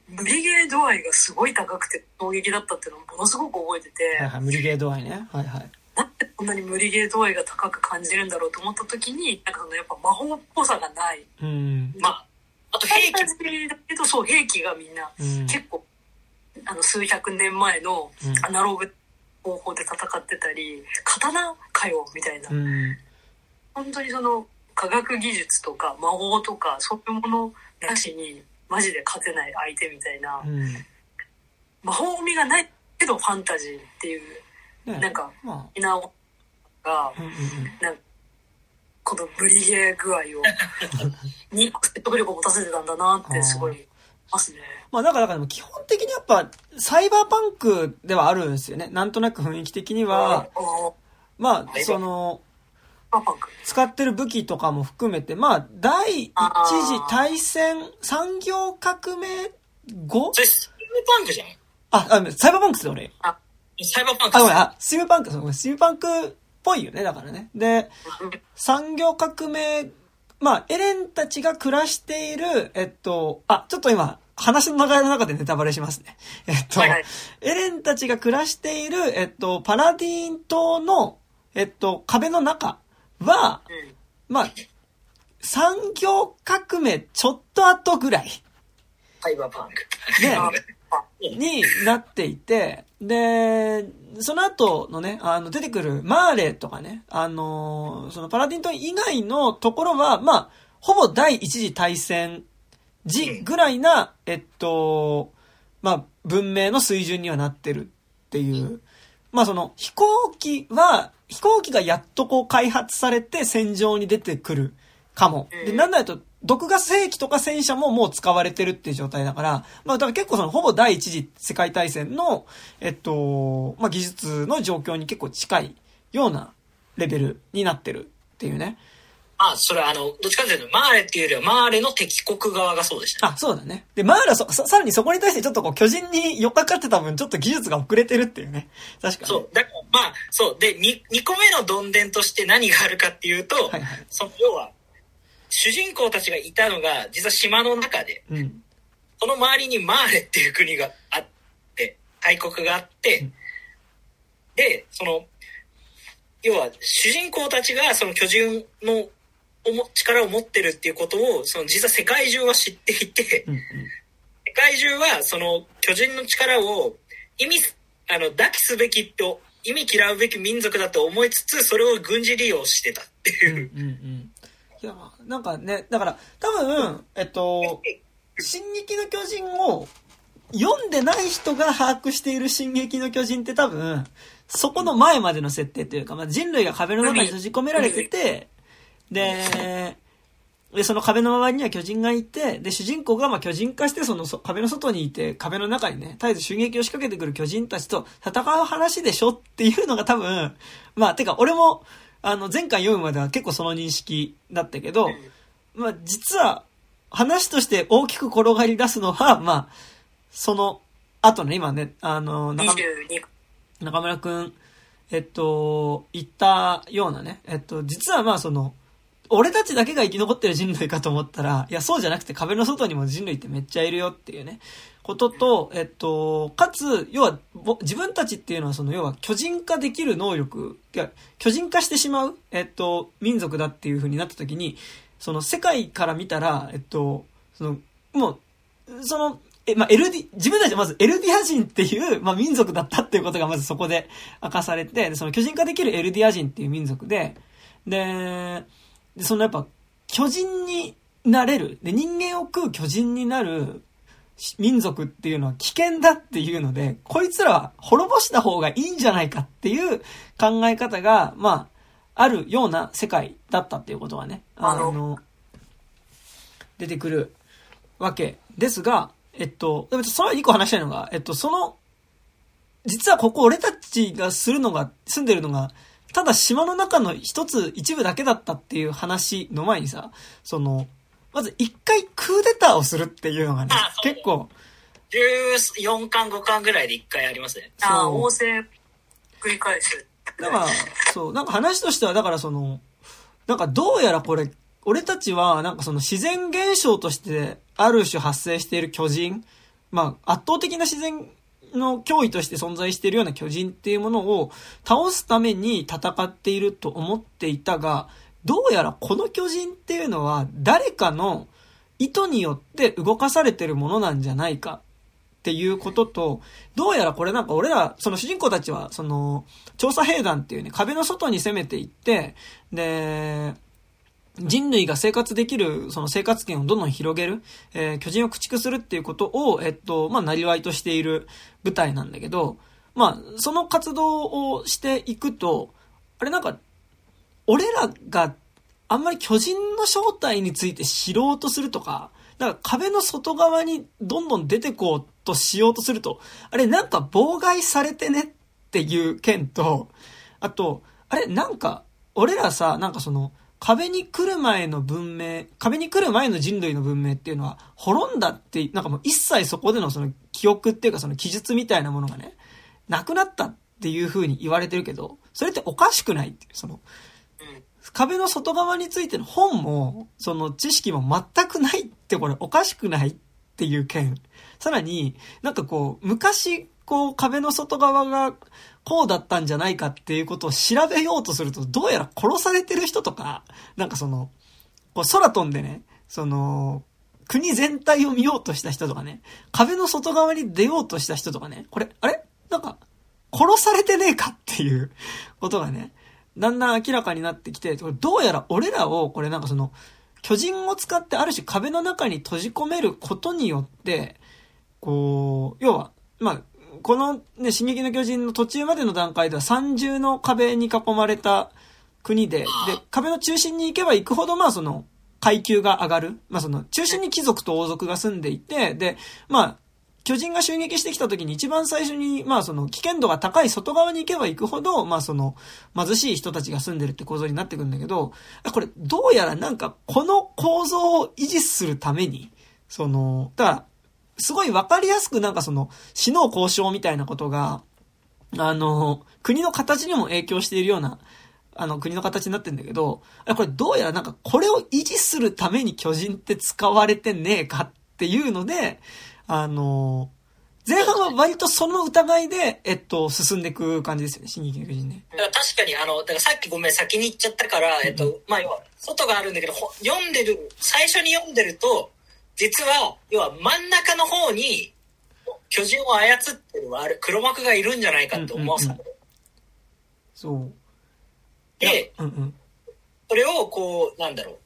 無理ゲー度合いがすごい高くて衝撃だったっていうのをものすごく覚えてて、はいはい。無理ゲー度合いね。はいはい。なんでこんなに無理ゲー度合いが高く感じるんだろうと思った時に、なんかそのやっぱ魔法っぽさがない。うん。まあ、あと兵器だけど、そう、兵器がみんなうん。結構、あの、数百年前のうんアナログ方法で戦ってたり、刀かよ、みたいなう。ん。本当にその科学技術とか魔法とかそういうものなしにマジで勝てない相手みたいなうん。魔法味がないけどファンタジーっていうねなんかまみんながあ、うんうんうん。この無理ゲー具合を に説得力を持たせてたんだなってすごいますね。まあだから、だからでも基本的にやっぱ、サイバーパンクではあるんですよね。なんとなく雰囲気的には、まあ、その。使ってる武器とかも含めて、まあ、第一次大戦産業革命後？それスチームパンクじゃん。あ、あ、サイバーパンクっすよ、俺。サイバーパンクあ、ごめん、あ、スチームパンク、そうごめん。スチームパンクっぽいよね、だからね。で、産業革命、まあ、エレンたちが暮らしている、えっと、あ、ちょっと今、話の流れの中でネタバレしますね。えっと、はいはいエレンたちが暮らしている、えっと、パラディーン島の、えっと、壁の中は、うんまあ、産業革命ちょっと後ぐらいサイバーパンク。ねあ になっていて、で、その後のね、あの、出てくるマーレとかね、あの、そのパラディントン以外のところは、まあ、ほぼ第一次大戦時ぐらいな、えっと、まあ、文明の水準にはなってるっていう。まあ、その、飛行機は、飛行機がやっとこう開発されて戦場に出てくるかも。で、なんだと、毒ガス兵器とか戦車ももう使われてるっていう状態だから、まあ、だから結構その、ほぼ第一次世界大戦の、えっと、まあ、技術の状況に結構近いようなレベルになってるっていうね。まあ、それはあの、どっちかというと、マーレっていうよりは、マーレの敵国側がそうでしたね。あ、そうだね。で、マーラそ、ささらにそこに対してちょっとこう、巨人に寄っかかってた分、ちょっと技術が遅れてるっていうね。確かに。そう。だから、まあ、そう。で、2, 2個目のどんでんとして何があるかっていうと、はいはいその、要は、主人公たちがいたのが、実は島の中で、うん。その周りにマーレっていう国があって、大国があって、うんで、その、要は、主人公たちがその巨人の力を持ってるっていうことを、その実は世界中は知っていて、うん。うん。世界中はその巨人の力を意味す、あの、抱きすべきと意味嫌うべき民族だと思いつつ、それを軍事利用してたっていう。うんうんうん。いや、なんかね、だから、多分、えっと、進撃の巨人を読んでない人が把握している進撃の巨人って多分、そこの前までの設定というか、まあ、人類が壁の中に閉じ込められてて、で、で、その壁の周りには巨人がいて、で、主人公がまあ巨人化して、そのそ壁の外にいて、壁の中にね、絶えず襲撃を仕掛けてくる巨人たちと戦う話でしょっていうのが多分、まあ、てか俺も、あの、前回読むまでは結構その認識だったけど、まあ、実は、話として大きく転がり出すのは、まあ、その後ね、今ね、あの、中22中村くん、えっと、言ったようなね、えっと、実はまあその、俺たちだけが生き残ってる人類かと思ったら、いや、そうじゃなくて壁の外にも人類ってめっちゃいるよっていうね、ことと、えっと、かつ、要は、自分たちっていうのはその、要は巨人化できる能力、巨人化してしまう、えっと、民族だっていう風になった時に、その世界から見たら、えっと、その、もう、その、え、まあ、エルディ、自分たちはまずエルディア人っていう、まあ、民族だったっていうことがまずそこで明かされて、その巨人化できるエルディア人っていう民族で、で、でそのやっぱ、巨人になれる、で、人間を食う巨人になるし民族っていうのは危険だっていうので、こいつらは滅ぼした方がいいんじゃないかっていう考え方が、まあ、あるような世界だったっていうことはね、ああのの、出てくるわけですが、えっと、それは一個話したいのが、えっと、その、実はここ俺たちがするのが、住んでるのが、ただ島の中の一つ、一部だけだったっていう話の前にさ、その、まず一回クーデターをするっていうのがね結構、14巻5巻ぐらいで1回ありますね。ああ、そう旺盛繰り返す。だから、そう、なんか話としては、だからその、なんかどうやらこれ、俺たちは、なんかその自然現象として、ある種発生している巨人、まあ、圧倒的な自然の脅威として存在しているような巨人っていうものを倒すために戦っていると思っていたが、どうやらこの巨人っていうのは誰かの意図によって動かされてるものなんじゃないかっていうことと、どうやらこれなんか俺ら、その主人公たちは、その、調査兵団っていうね、壁の外に攻めていって、で、人類が生活できる、その生活圏をどんどん広げる、えー巨人を駆逐するっていうことを、えっと、まあ、なりわいとしている部隊なんだけど、まあ、その活動をしていくと、あれなんか、俺らがあんまり巨人の正体について知ろうとするとか、なんか壁の外側にどんどん出てこうとしようとすると、あれなんか妨害されてねっていう件と、あと、あれなんか、俺らさ、なんかその、壁に来る前の文明、壁に来る前の人類の文明っていうのは、滅んだって、なんかもう一切そこでのその記憶っていうかその記述みたいなものがね、なくなったっていう風に言われてるけど、それっておかしくないっていう、その、壁の外側についての本も、その知識も全くないってこれおかしくないっていう件。さらに、なんかこう、昔、こう壁の外側がこうだったんじゃないかっていうことを調べようとすると、どうやら殺されてる人とか、なんかその、こう空飛んでね、その、国全体を見ようとした人とかね、壁の外側に出ようとした人とかね、これ、あれ？なんか、殺されてねえかっていう ことがね、だんだん明らかになってきて、これどうやら俺らを、これなんかその、巨人を使ってある種壁の中に閉じ込めることによって、こう、要は、まあ、このね、進撃の巨人の途中までの段階では三重の壁に囲まれた国で、で、壁の中心に行けば行くほど、まあその、階級が上がる。まあその、中心に貴族と王族が住んでいて、で、まあ、巨人が襲撃してきた時に一番最初に、まあその危険度が高い外側に行けば行くほど、まあその貧しい人たちが住んでるって構造になってくるんだけど、これどうやらなんかこの構造を維持するために、その、だから、すごいわかりやすくなんかその死の交渉みたいなことが、あの、国の形にも影響しているような、あの、国の形になってんだけど、あこれどうやらなんかこれを維持するために巨人って使われてねえかっていうので、あの、前半は割とその疑いで、えっと、進んでいく感じですよね、進撃の巨人ね。だから確かに、あの、だからさっきごめん、先に言っちゃったから、えっと、まあ、要は、外があるんだけど、ほ読んでる、最初に読んでると、実は、要は真ん中の方に、巨人を操ってる悪黒幕がいるんじゃないかって思わされる。そう。で、うんうん。それをこう、なんだろう。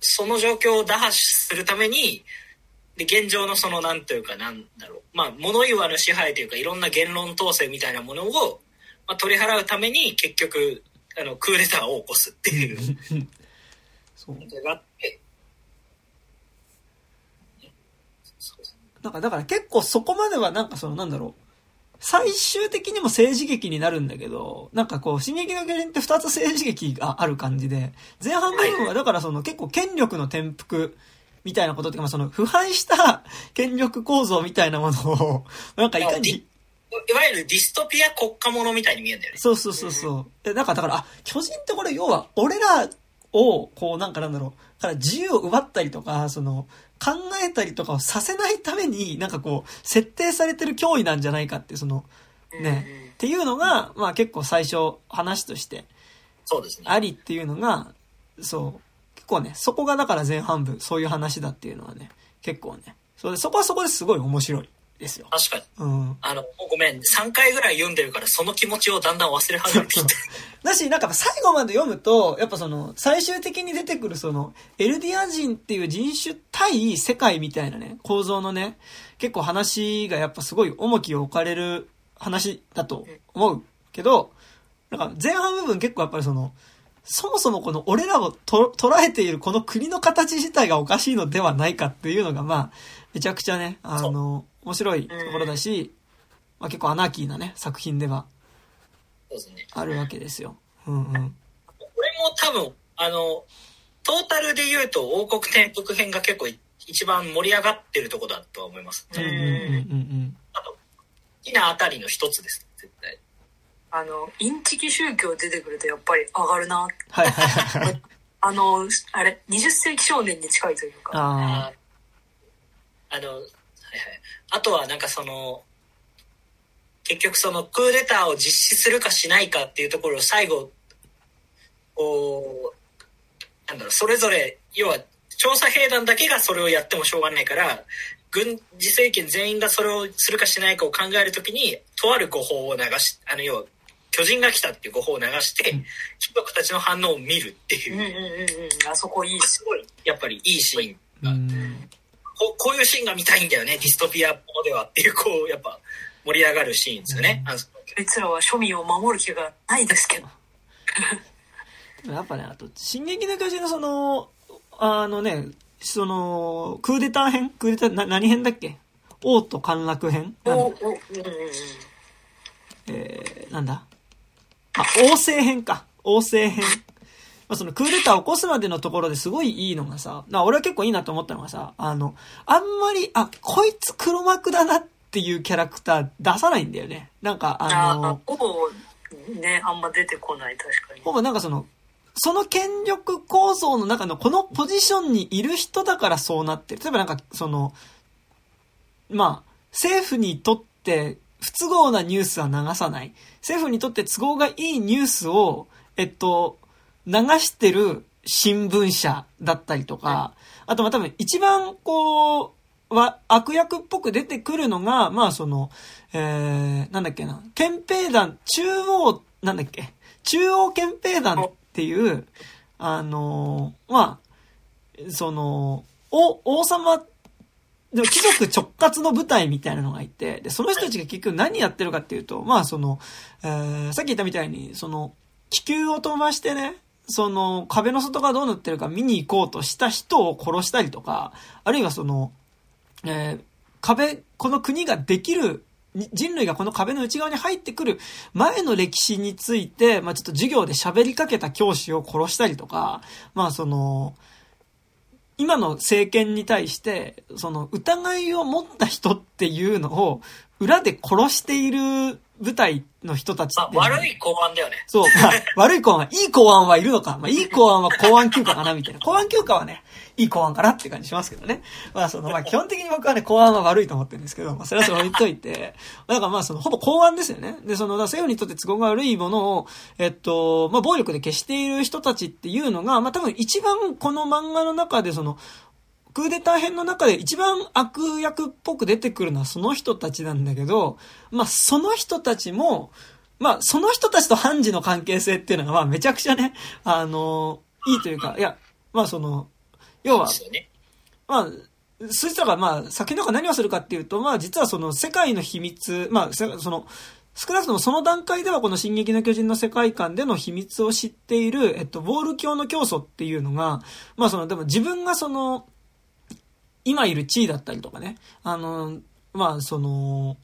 その状況を打破するために、で、現状のその、なんというか、なんだろう。まあ、物言わぬ支配というか、いろんな言論統制みたいなものを、まあ、取り払うために、結局、あの、クーデターを起こすっていうそう。があって、そうですなんか、だから結構そこまではなんかその、なんだろう。最終的にも政治劇になるんだけど、なんかこう、進撃の巨人って二つ政治劇がある感じで、前半部分はだからその結構権力の転覆みたいなことっていうか、まあその腐敗した 権力構造みたいなものを、なんかいかに、いわゆるディストピア国家ものみたいに見えるんだよね。そうそうそうそう。で、なんかだから、あ、巨人ってこれ要は、俺らを、こうなんかなんだろう、から自由を奪ったりとか、その、考えたりとかをさせないために、なんかこう、設定されてる脅威なんじゃないかって、その、ね、っていうのが、まあ結構最初話としてそうですね。ありっていうのが、そう、結構ね、そこがだから前半部、そういう話だっていうのはね、結構ね、それそこはそこですごい面白いですよ。確かに。うん。あの、ごめん、3回ぐらい読んでるから、その気持ちをだんだん忘れ始めてきて。だし、なんか最後まで読むと、やっぱその、最終的に出てくるその、エルディア人っていう人種対世界みたいなね、構造のね、結構話がやっぱすごい重きを置かれる話だと思うけど、なんか前半部分結構やっぱりその、そもそもこの俺らをと捉えているこの国の形自体がおかしいのではないかっていうのがまあ、めちゃくちゃね、あの、面白いところだし、まあ結構アナーキーなね、作品では。あるわけですよ。うんうん。これも多分、あの、トータルで言うと王国転覆編が結構一番盛り上がってるとこだとは思います。うんうんうんうんあと、好きなあたりの一つです、絶対。あの、インチキ宗教出てくるとやっぱり上がるな。はいはいはいはい。あの、あれ、20世紀少年に近いというか。ああの、はいはい。あとはなんかその、結局そのクーデターを実施するかしないかっていうところを最後、こう、なんだろう、それぞれ、要は調査兵団だけがそれをやってもしょうがないから、軍事政権全員がそれをするかしないかを考えるときに、とある誤報を流し、あの、要は、巨人が来たっていう誤報を流して、貴族たちの反応を見るっていう、うんうんうんうん。あそこいいっす。すごい、やっぱりいいシーンあ。うん。こうこういうシーンが見たいんだよね、ディストピアものではっていう、こう、やっぱ盛り上がるシーンですよね。あのあいつらは庶民を守る気がないですけど。やっぱね、あと、進撃の巨人のその、あのね、その、クーデター編？クーデター、な、何編だっけ？王と陥落編？おおうんうんうん。えー、なんだ？あ、王政編か。王政編。まあ、そのクーデターを起こすまでのところですごいいいのがさ、な俺は結構いいなと思ったのがさ、あの、あんまり、あ、こいつ黒幕だなっていうキャラクター出さないんだよね。なんか、あああの、、ほぼ、ね、あんま出てこない、確かに。ほぼなんかその、その権力構造の中のこのポジションにいる人だからそうなってる。例えばなんか、その、まあ、政府にとって不都合なニュースは流さない。政府にとって都合がいいニュースを、えっと、流してる新聞社だったりとか、あとまあ多分一番こう、は、悪役っぽく出てくるのが、まあその、えー、なんだっけな、憲兵団、中央、なんだっけ、中央憲兵団っていう、あのーまあ、その、お、王様、でも貴族直轄の部隊みたいなのがいて、で、その人たちが結局何やってるかっていうと、まあその、えー、さっき言ったみたいに、その、気球を飛ばしてね、その、壁の外がどうなってるか見に行こうとした人を殺したりとか、あるいはその、えー壁、この国ができる、人類がこの壁の内側に入ってくる前の歴史について、まあちょっと授業で喋りかけた教師を殺したりとか、まあその、今の政権に対して、その疑いを持った人っていうのを裏で殺している部隊の人たちまあっていうのが悪い公安だよね。そう。まあ、悪い公安、いい公安はいるのか。まあ、いい公安は公安休暇かな、みたいな。公安休暇はね、いい公安かなって感じしますけどね。まあ、その、まあ、基本的に僕はね、公安は悪いと思ってるんですけど、まあ、それはそれ置いといて、だからまあ、その、ほぼ公安ですよね。で、その、だから政府にとって都合が悪いものを、えっと、まあ、暴力で消している人たちっていうのが、まあ、多分一番この漫画の中で、その、クーデター編の中で一番悪役っぽく出てくるのはその人たちなんだけど、まあその人たちも、まあ、その人たちと判事の関係性っていうのが、まあ、めちゃくちゃね、あのいいというか、いや、まあ、その、要は、まあ、そいつらがまあ、先のが何をするかっていうと、まあ、実はその世界の秘密、まあ、その、少なくともその段階ではこの進撃の巨人の世界観での秘密を知っている、えっと、ボール教の教祖っていうのが、まあその、でも自分がその、今いる地位だったりとかね、あの、まあその、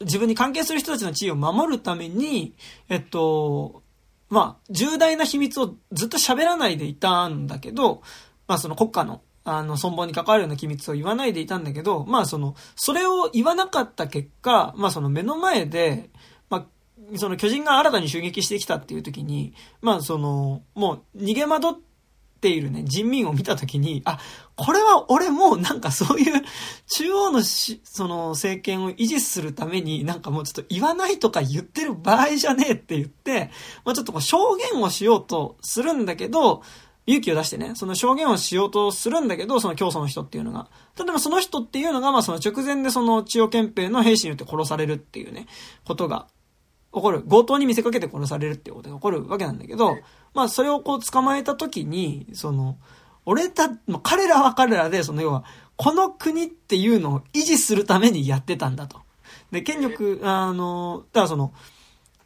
自分に関係する人たちの地位を守るために、えっと、まあ、重大な秘密をずっと喋らないでいたんだけど、まあその国家のあの、存亡に関わるような機密を言わないでいたんだけど、まあその、それを言わなかった結果、まあその目の前で、まあ、その巨人が新たに襲撃してきたっていう時に、まあその、もう逃げ惑ってているね、人民を見た時に、あ、これは俺もなんかそういう中央のし、その政権を維持するためになんかもうちょっと言わないとか言ってる場合じゃねえって言って、まあちょっとこう証言をしようとするんだけど、勇気を出してね、その証言をしようとするんだけど、その教祖の人っていうのが。例えばその人っていうのが、まあその直前でその千代憲兵の兵士によって殺されるっていうね、ことが起こる。強盗に見せかけて殺されるっていうことが起こるわけなんだけど、まあそれをこう捕まえた時に、その、俺た、まあ、彼らは彼らで、その要は、この国っていうのを維持するためにやってたんだと。で、権力、あの、だからその、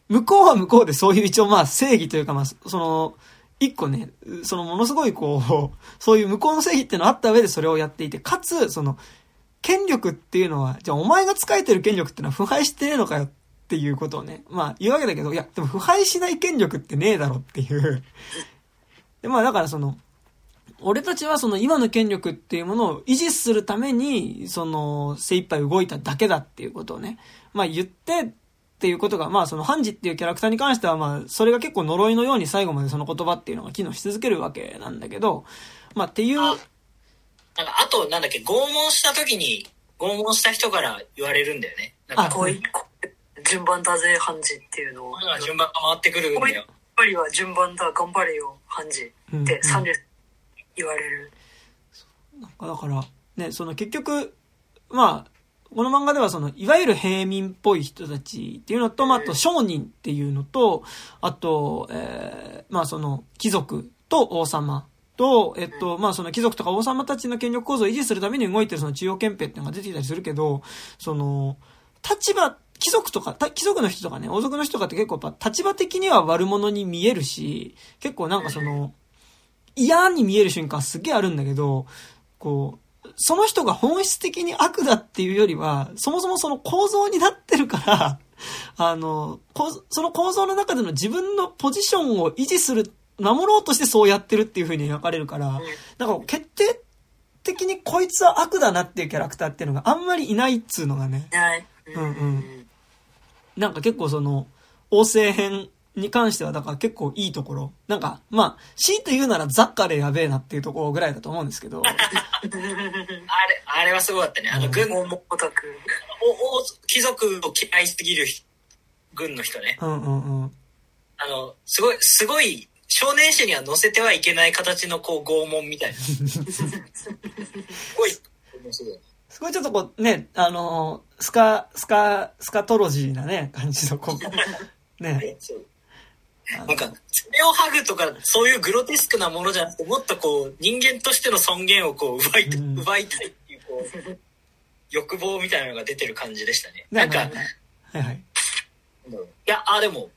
向こうは向こうでそういう一応まあ正義というかまあ、その、一個ね、そのものすごいこう、そういう向こうの正義っていうのあった上でそれをやっていて、かつ、その、権力っていうのは、じゃあお前が使えてる権力ってのは腐敗してねえのかよっていうことをね、まあ言うわけだけど、いや、でも腐敗しない権力ってねえだろっていう。で、まあだからその、俺たちはその今の権力っていうものを維持するために、その精一杯動いただけだっていうことをね、まあ言って、っていうことが、まあそのハンジっていうキャラクターに関しては、まあそれが結構呪いのように最後までその言葉っていうのが機能し続けるわけなんだけど、まあっていう。あなんかあとなんだっけ、拷問した時に、拷問した人から言われるんだよね。なんかこういう、順番だぜ、ハンジっていうのを。順番が回ってくるんだよ。やっぱりは順番だ、頑張れよ、ハンジって30言われる。なんかだから、ね、その結局、まあ、この漫画ではその、いわゆる平民っぽい人たちっていうのと、まあ、あと商人っていうのと、あと、えー、まあその、貴族と王様と、えっと、まあその貴族とか王様たちの権力構造を維持するために動いてるその中央憲兵っていうのが出てきたりするけど、その、立場、貴族とか、貴族の人とかね、王族の人とかって結構やっぱ立場的には悪者に見えるし、結構なんかその、嫌に見える瞬間すげえあるんだけど、こう、その人が本質的に悪だっていうよりは、そもそもその構造になってるから、あの、その構造の中での自分のポジションを維持する、守ろうとしてそうやってるっていう風に描かれるから、なんか決定的にこいつは悪だなっていうキャラクターっていうのがあんまりいないっつうのがね。うんうん。なんか結構その、王政編に関しては、だから結構いいところ。なんか、まあ、強いて言うならザッカでやべえなっていうところぐらいだと思うんですけど。あれ、あれはすごかったね。あの、軍、もオタク。お、お、貴族を嫌いすぎる軍の人ね。うんうんうん。あの、すごい、すごい、少年誌には載せてはいけない形のこう拷問みたいな。すごい、すごいちょっとこうね、あの、スカ、スカ、スカトロジーなね、感じのこう、ね。なんか、爪を剥ぐとか、そういうグロテスクなものじゃなくて、もっとこう、人間としての尊厳をこう、奪い、うん、奪いたいっていう、こう、欲望みたいなのが出てる感じでしたね。なんか、はいはい。いや、あ、でも、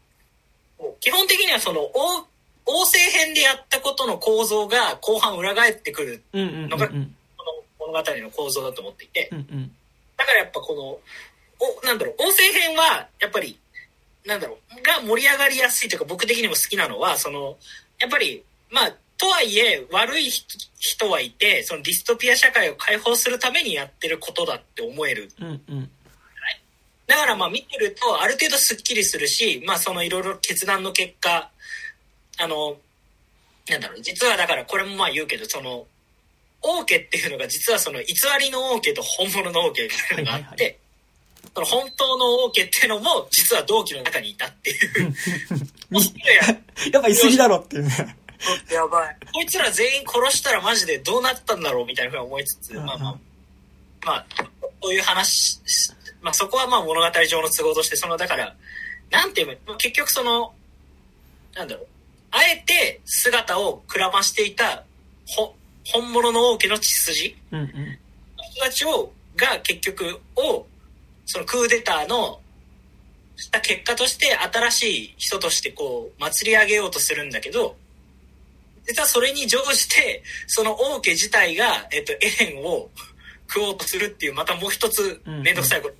基本的にはその、王、王政編でやったことの構造が後半裏返ってくるのが、この物語の構造だと思っていて、うんうん、だからやっぱこの、お、なんだろう、王政編は、やっぱり、なんだろう、が盛り上がりやすいというか僕的にも好きなのは、その、やっぱり、まあ、とはいえ悪い人はいて、そのディストピア社会を解放するためにやってることだって思える。うんうん。だからまあ見てるとある程度スッキリするし、まあそのいろいろ決断の結果、あの、なんだろう、実はだからこれもまあ言うけど、その、王家っていうのが実はその偽りの王家と本物の王家っていうのがあって、はいはいはい。その本当の王家っていうのも実は同期の中にいたっていう やっぱいすぎだろっていうね。やばい。こいつら全員殺したらマジでどうなったんだろうみたいなふうに思いつつ、まあまあ、まあ、そういう話、まあそこはまあ物語上の都合として、そのだから、なんていうの結局その、なんだろう、あえて姿をくらましていた、ほ、本物の王家の血筋？うんうん。人たちを、が結局を、そのクーデターの、した結果として新しい人としてこう、祭り上げようとするんだけど、実はそれに乗じて、その王家自体が、えっと、エレンを食おうとするっていう、またもう一つめんどくさいこと。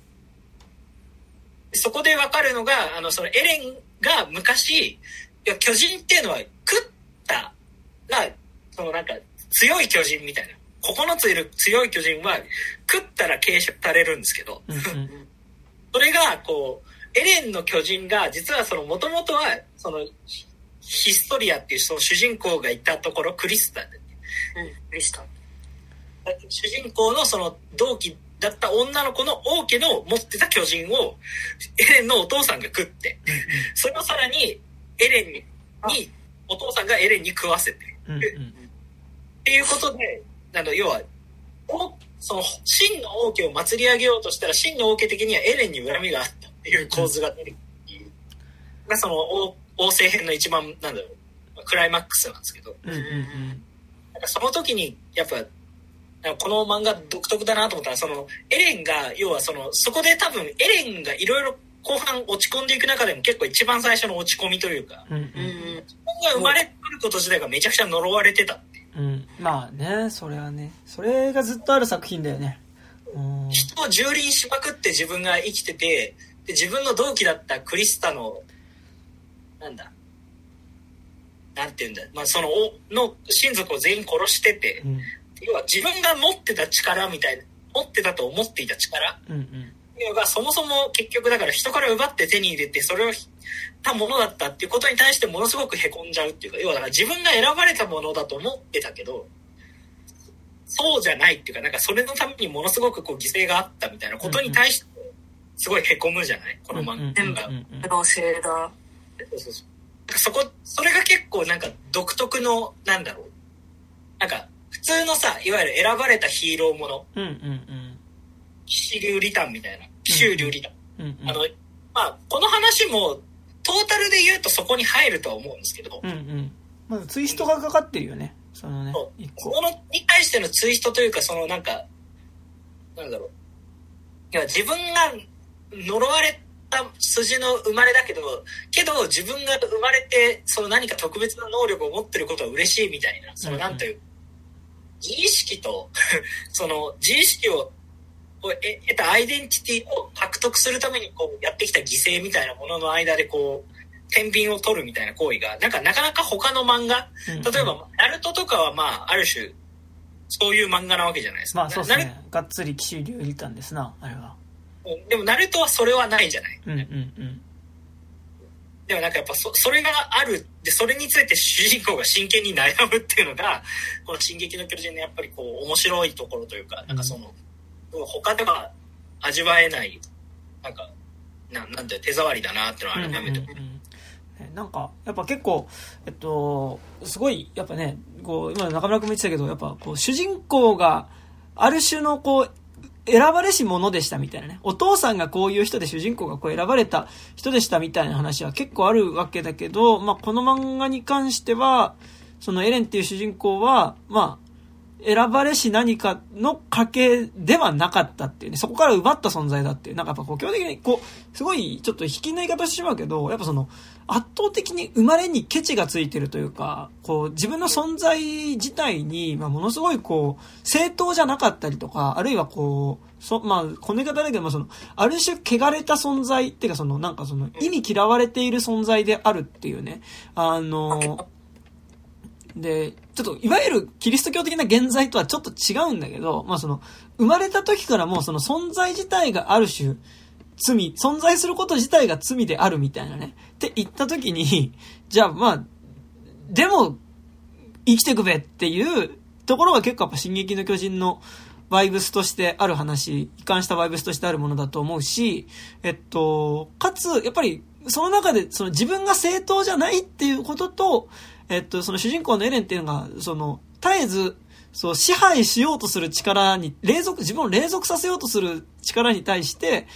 そこでわかるのが、あの、そのエレンが昔、いや、巨人っていうのは食ったら、そのなんか強い巨人みたいな。9ついる強い巨人は食ったら継承されるんですけど、うんうん。それがこう、エレンの巨人が実はその元々は、その、ヒストリアっていうその主人公がいたところ、クリスタうん、リスタ。主人公のその同期だった女の子の王家の持ってた巨人をエレンのお父さんが食って、それをさらにエレンに、にお父さんがエレンに食わせて、うんうん。っていうことで、なんだ要は、おその真の王家を祭り上げようとしたら真の王家的にはエレンに恨みがあったっていう構図が出るっていう、がその王王政編の一番なんだろうクライマックスなんですけど、うんうんうん。なんかその時にやっぱこの漫画独特だなと思ったらそのエレンが要はそのそこで多分エレンがいろいろ後半落ち込んでいく中でも結構一番最初の落ち込みというかうんうんが生まれてくること自体がめちゃくちゃ呪われてたっていううん。まあね、それはね。それがずっとある作品だよね。うん。人を蹂躙しまくって自分が生きててで自分の同期だったクリスタのなんだなんて言うんだまあそのおの親族を全員殺しててうん。要は自分が持ってた力みたいな持ってたと思っていた力うんうん。いうのがそもそも結局だから人から奪って手に入れてそれをたものだったっていうことに対してものすごく凹んじゃうっていうか要はだから自分が選ばれたものだと思ってたけどそうじゃないっていうかなんかそれのためにものすごくこう犠牲があったみたいなことに対してすごい凹むじゃない？この漫画全部が。妖精だ。そうそうそうそこそれが結構なん。か独特のなんだろうなん。か普通のさいわゆる選ばれたヒーローものうんうん。うん。騎士流リタンみたいな騎士流リタンうんうん。あの、まあ、この話も、トータルで言うとそこに入るとは思うんですけど、うんうん。まずツイストがかかってるよね。そのねそ。このに対してのツイストというか、そのなんか、なんだろう。いや、自分が呪われた筋の生まれだけど、けど自分が生まれて、その何か特別な能力を持ってることは嬉しいみたいな、そのなんという、自意識と、その自意識を、を得得たアイデンティティを獲得するためにこうやってきた犠牲みたいなものの間でこう、天秤を取るみたいな行為が、なんかなかなか他の漫画、うん例えば、ナルトとかはまあ、ある種、そういう漫画なわけじゃないですか。まあそうですナね。がっつり騎士流リタンですな、あれは。でも、ナルトはそれはないじゃない。うんうんうん。でもなんかやっぱそ、それがある。で、それについて主人公が真剣に悩むっていうのが、この進撃の巨人のやっぱりこう、面白いところというか、なんかその、他では味わえない、なんか、ななんて手触りだなってのは改めて思う。うんうんうんねなんか、やっぱ結構、えっと、すごい、やっぱね、こう、今中村君も言ってたけど、やっぱこう、主人公が、ある種のこう、選ばれし者でしたみたいなね。お父さんがこういう人で主人公がこう選ばれた人でしたみたいな話は結構あるわけだけど、まあこの漫画に関しては、そのエレンっていう主人公は、まあ、選ばれし何かの家系ではなかったっていうね、そこから奪った存在だっていう、なんかやっぱこう基本的にこう、すごいちょっと引きの言い方してしまうけど、やっぱその、圧倒的に生まれにケチがついてるというか、こう、自分の存在自体に、まあ、ものすごいこう、正当じゃなかったりとか、あるいはこう、そ、まあ、この言い方だけど、まあ、その、ある種、汚れた存在っていうか、その、なんかその、意味嫌われている存在であるっていうね、あの、で、ちょっと、いわゆるキリスト教的な現在とはちょっと違うんだけど、まあその、生まれた時からもうその存在自体がある種、罪、存在すること自体が罪であるみたいなね。って言った時に、じゃあまあ、でも、生きてくべっていうところが結構やっぱ進撃の巨人のバイブスとしてある話、一貫したバイブスとしてあるものだと思うし、えっと、かつ、やっぱり、その中で、その自分が正当じゃないっていうことと、えっと、その主人公のエレンっていうのが、その、絶えず、そう、支配しようとする力に、隷属、自分を隷属させようとする力に対して、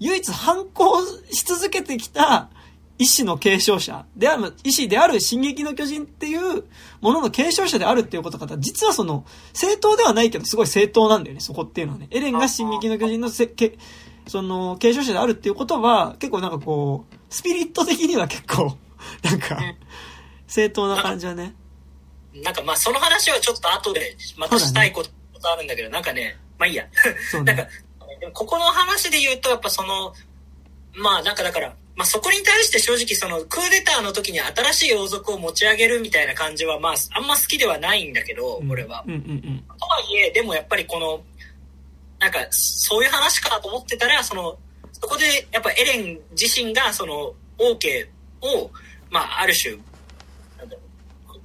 唯一反抗し続けてきた意志の継承者である、意志である進撃の巨人っていうものの継承者であるっていうことが、実はその、正当ではないけど、すごい正当なんだよね、そこっていうのはね。エレンが進撃の巨人のせけ、その、継承者であるっていうことは、結構なんかこう、スピリット的には結構、なんか、正当な感じはね。なんかまあその話はちょっと後でまたしたいことあるんだけど、なんかね、まあいいや。そうなんかここの話で言うと、やっぱその、まあなんかだから、まあそこに対して正直そのクーデターの時に新しい王族を持ち上げるみたいな感じはまああんま好きではないんだけど、俺は。とはいえ、でもやっぱりこの、なんかそういう話かと思ってたら、その、そこでやっぱエレン自身がその王家を、まあある種、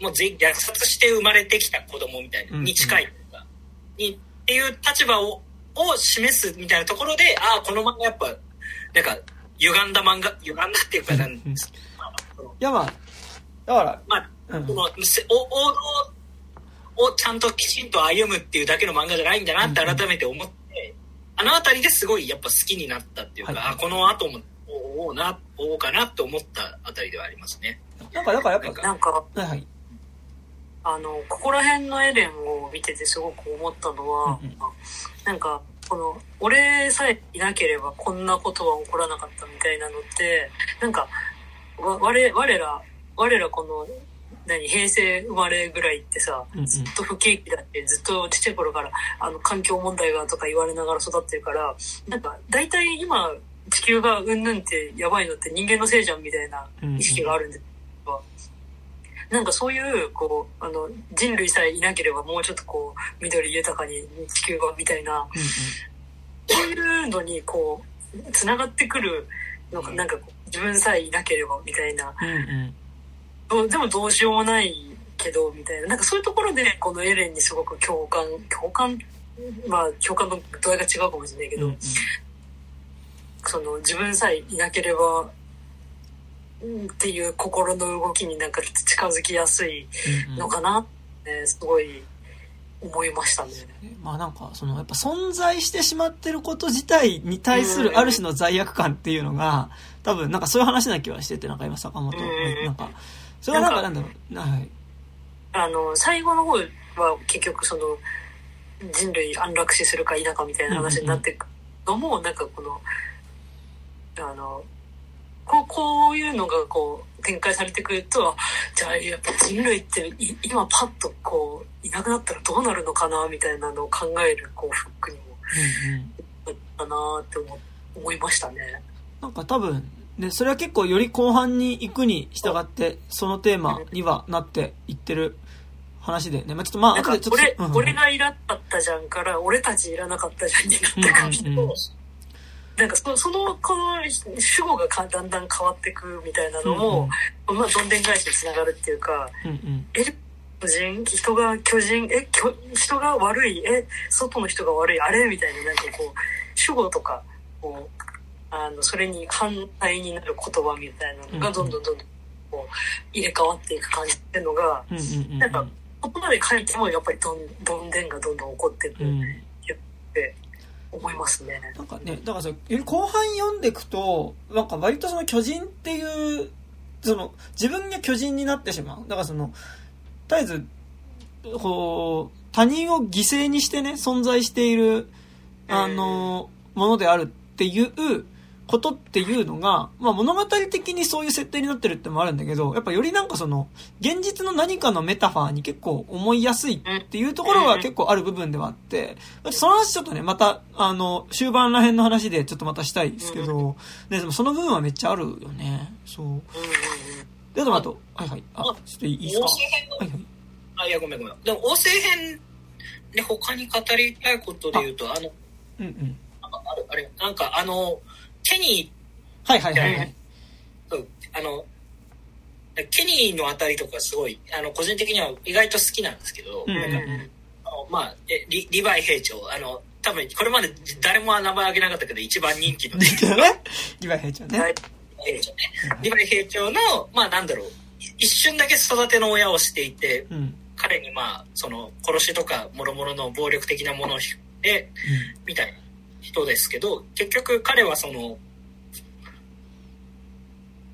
もうぜ虐殺して生まれてきた子供みたいに近いというか、に、っていう立場を、を示すみたいなところで、ああ、この漫画やっぱ、なんか、歪んだ漫画、歪んだっていうか、なん。うんうんですやまあ、だから、まあ、うん。その王道をちゃんときちんと歩むっていうだけの漫画じゃないんだなって改めて思って、あの辺りですごいやっぱ好きになったっていうか、はい。あこの後もおおうなおうかなって思ったあたりではありますね。なんか、だからやっぱ、なんか、はいはい。あの、ここら辺のエレンを見ててすごく思ったのは、うんうん。なんか、この、俺さえいなければこんなことは起こらなかったみたいなのって、なんか、わ我我ら、我らこの、何、平成生まれぐらいってさ、ずっと不景気だって、ずっとちっちゃい頃から、あの、環境問題がとか言われながら育ってるから、なんか、大体今、地球がうんぬんってやばいのって人間のせいじゃんみたいな意識があるんですなんかそういう、こう、あの、人類さえいなければもうちょっとこう、緑豊かに地球がみたいな、うんそういうのにこう、繋がってくるのが、なんかこう、自分さえいなければみたいな、うでもどうしようもないけど、みたいな、なんかそういうところで、このエレンにすごく共感、共感、まあ、共感の度合いが違うかもしれないけど、うんうん。その自分さえいなければ、うんっていう心の動きになんか近づきやすいうんうん。のかなって、すごい思いましたね。まあなんか、その、やっぱ存在してしまってること自体に対するある種の罪悪感っていうのが、多分なんかそういう話な気はしてて、なんか今坂本、うんなんか、それはなんかなんだろう、なはい。あの、最後の方は結局その、人類安楽死するか否かみたいな話になっていくのも、なんかこの、あの、こうこういうのがこう展開されてくると、あじゃあやっぱ人類ってい今パッとこういなくなったらどうなるのかなみたいなのを考えるこうフックにも。なったなーって思思いましたね。なんか多分、ね、それは結構より後半に行くに従って、そのテーマにはなっていってる話でね。まあちょっとまあ、後でちょっと、俺うんうん俺がいらなかったじゃんから俺たちいらなかったじゃんになった感じと、うんなんかそそのこの主語がかだんだん変わってくみたいなのも、まあどんでん返しにつながるっていうかうんうん。え巨人人が巨人え巨人が悪いえ外の人が悪いあれみたいななんかこう主語とかこうあのそれに反対になる言葉みたいなのがどんどんどんどんこう入れ替わっていく感じっていうのがうんうんうんうん。なんか言葉で書いてもやっぱりどんどんでんがどんどん起こっていくうん。思いますね。なんかね、だからさ、より後半読んでいくと、なんか割とその巨人っていう、その、自分が巨人になってしまう。だからその、絶えず、こう、他人を犠牲にしてね、存在している、あの、ものであるっていうことっていうのが、まあ物語的にそういう設定になってるってのもあるんだけど、やっぱよりなんかその、現実の何かのメタファーに結構思いやすいっていうところが結構ある部分ではあって、その話ちょっとね、また、あの、終盤ら辺の話でちょっとまたしたいですけど、ね、でもその部分はめっちゃあるよね。そう。で、あとあと、はいはい。あ、ちょっといいですか？はいはい。あ、いや、ごめんごめん。でも、王政編で他に語りたいことで言うと、あの、うんうん。あるあれ、なんかあの、ケニはいはいはいはい。ーと、あの、ケニーのあたりとかすごい、あの、個人的には意外と好きなんですけど、うんうんなんかあのまあ、えリリヴァイ兵長、あの、多分これまで誰も名前挙げなかったけど、一番人気のできたね。岩井兵長ね。はい兵長ね。リヴァイ兵長の、まあなんだろう、一瞬だけ育ての親をしていて、うん。彼にまあ、その、殺しとか、諸々の暴力的なもので、みたいな人ですけど、結局彼はその、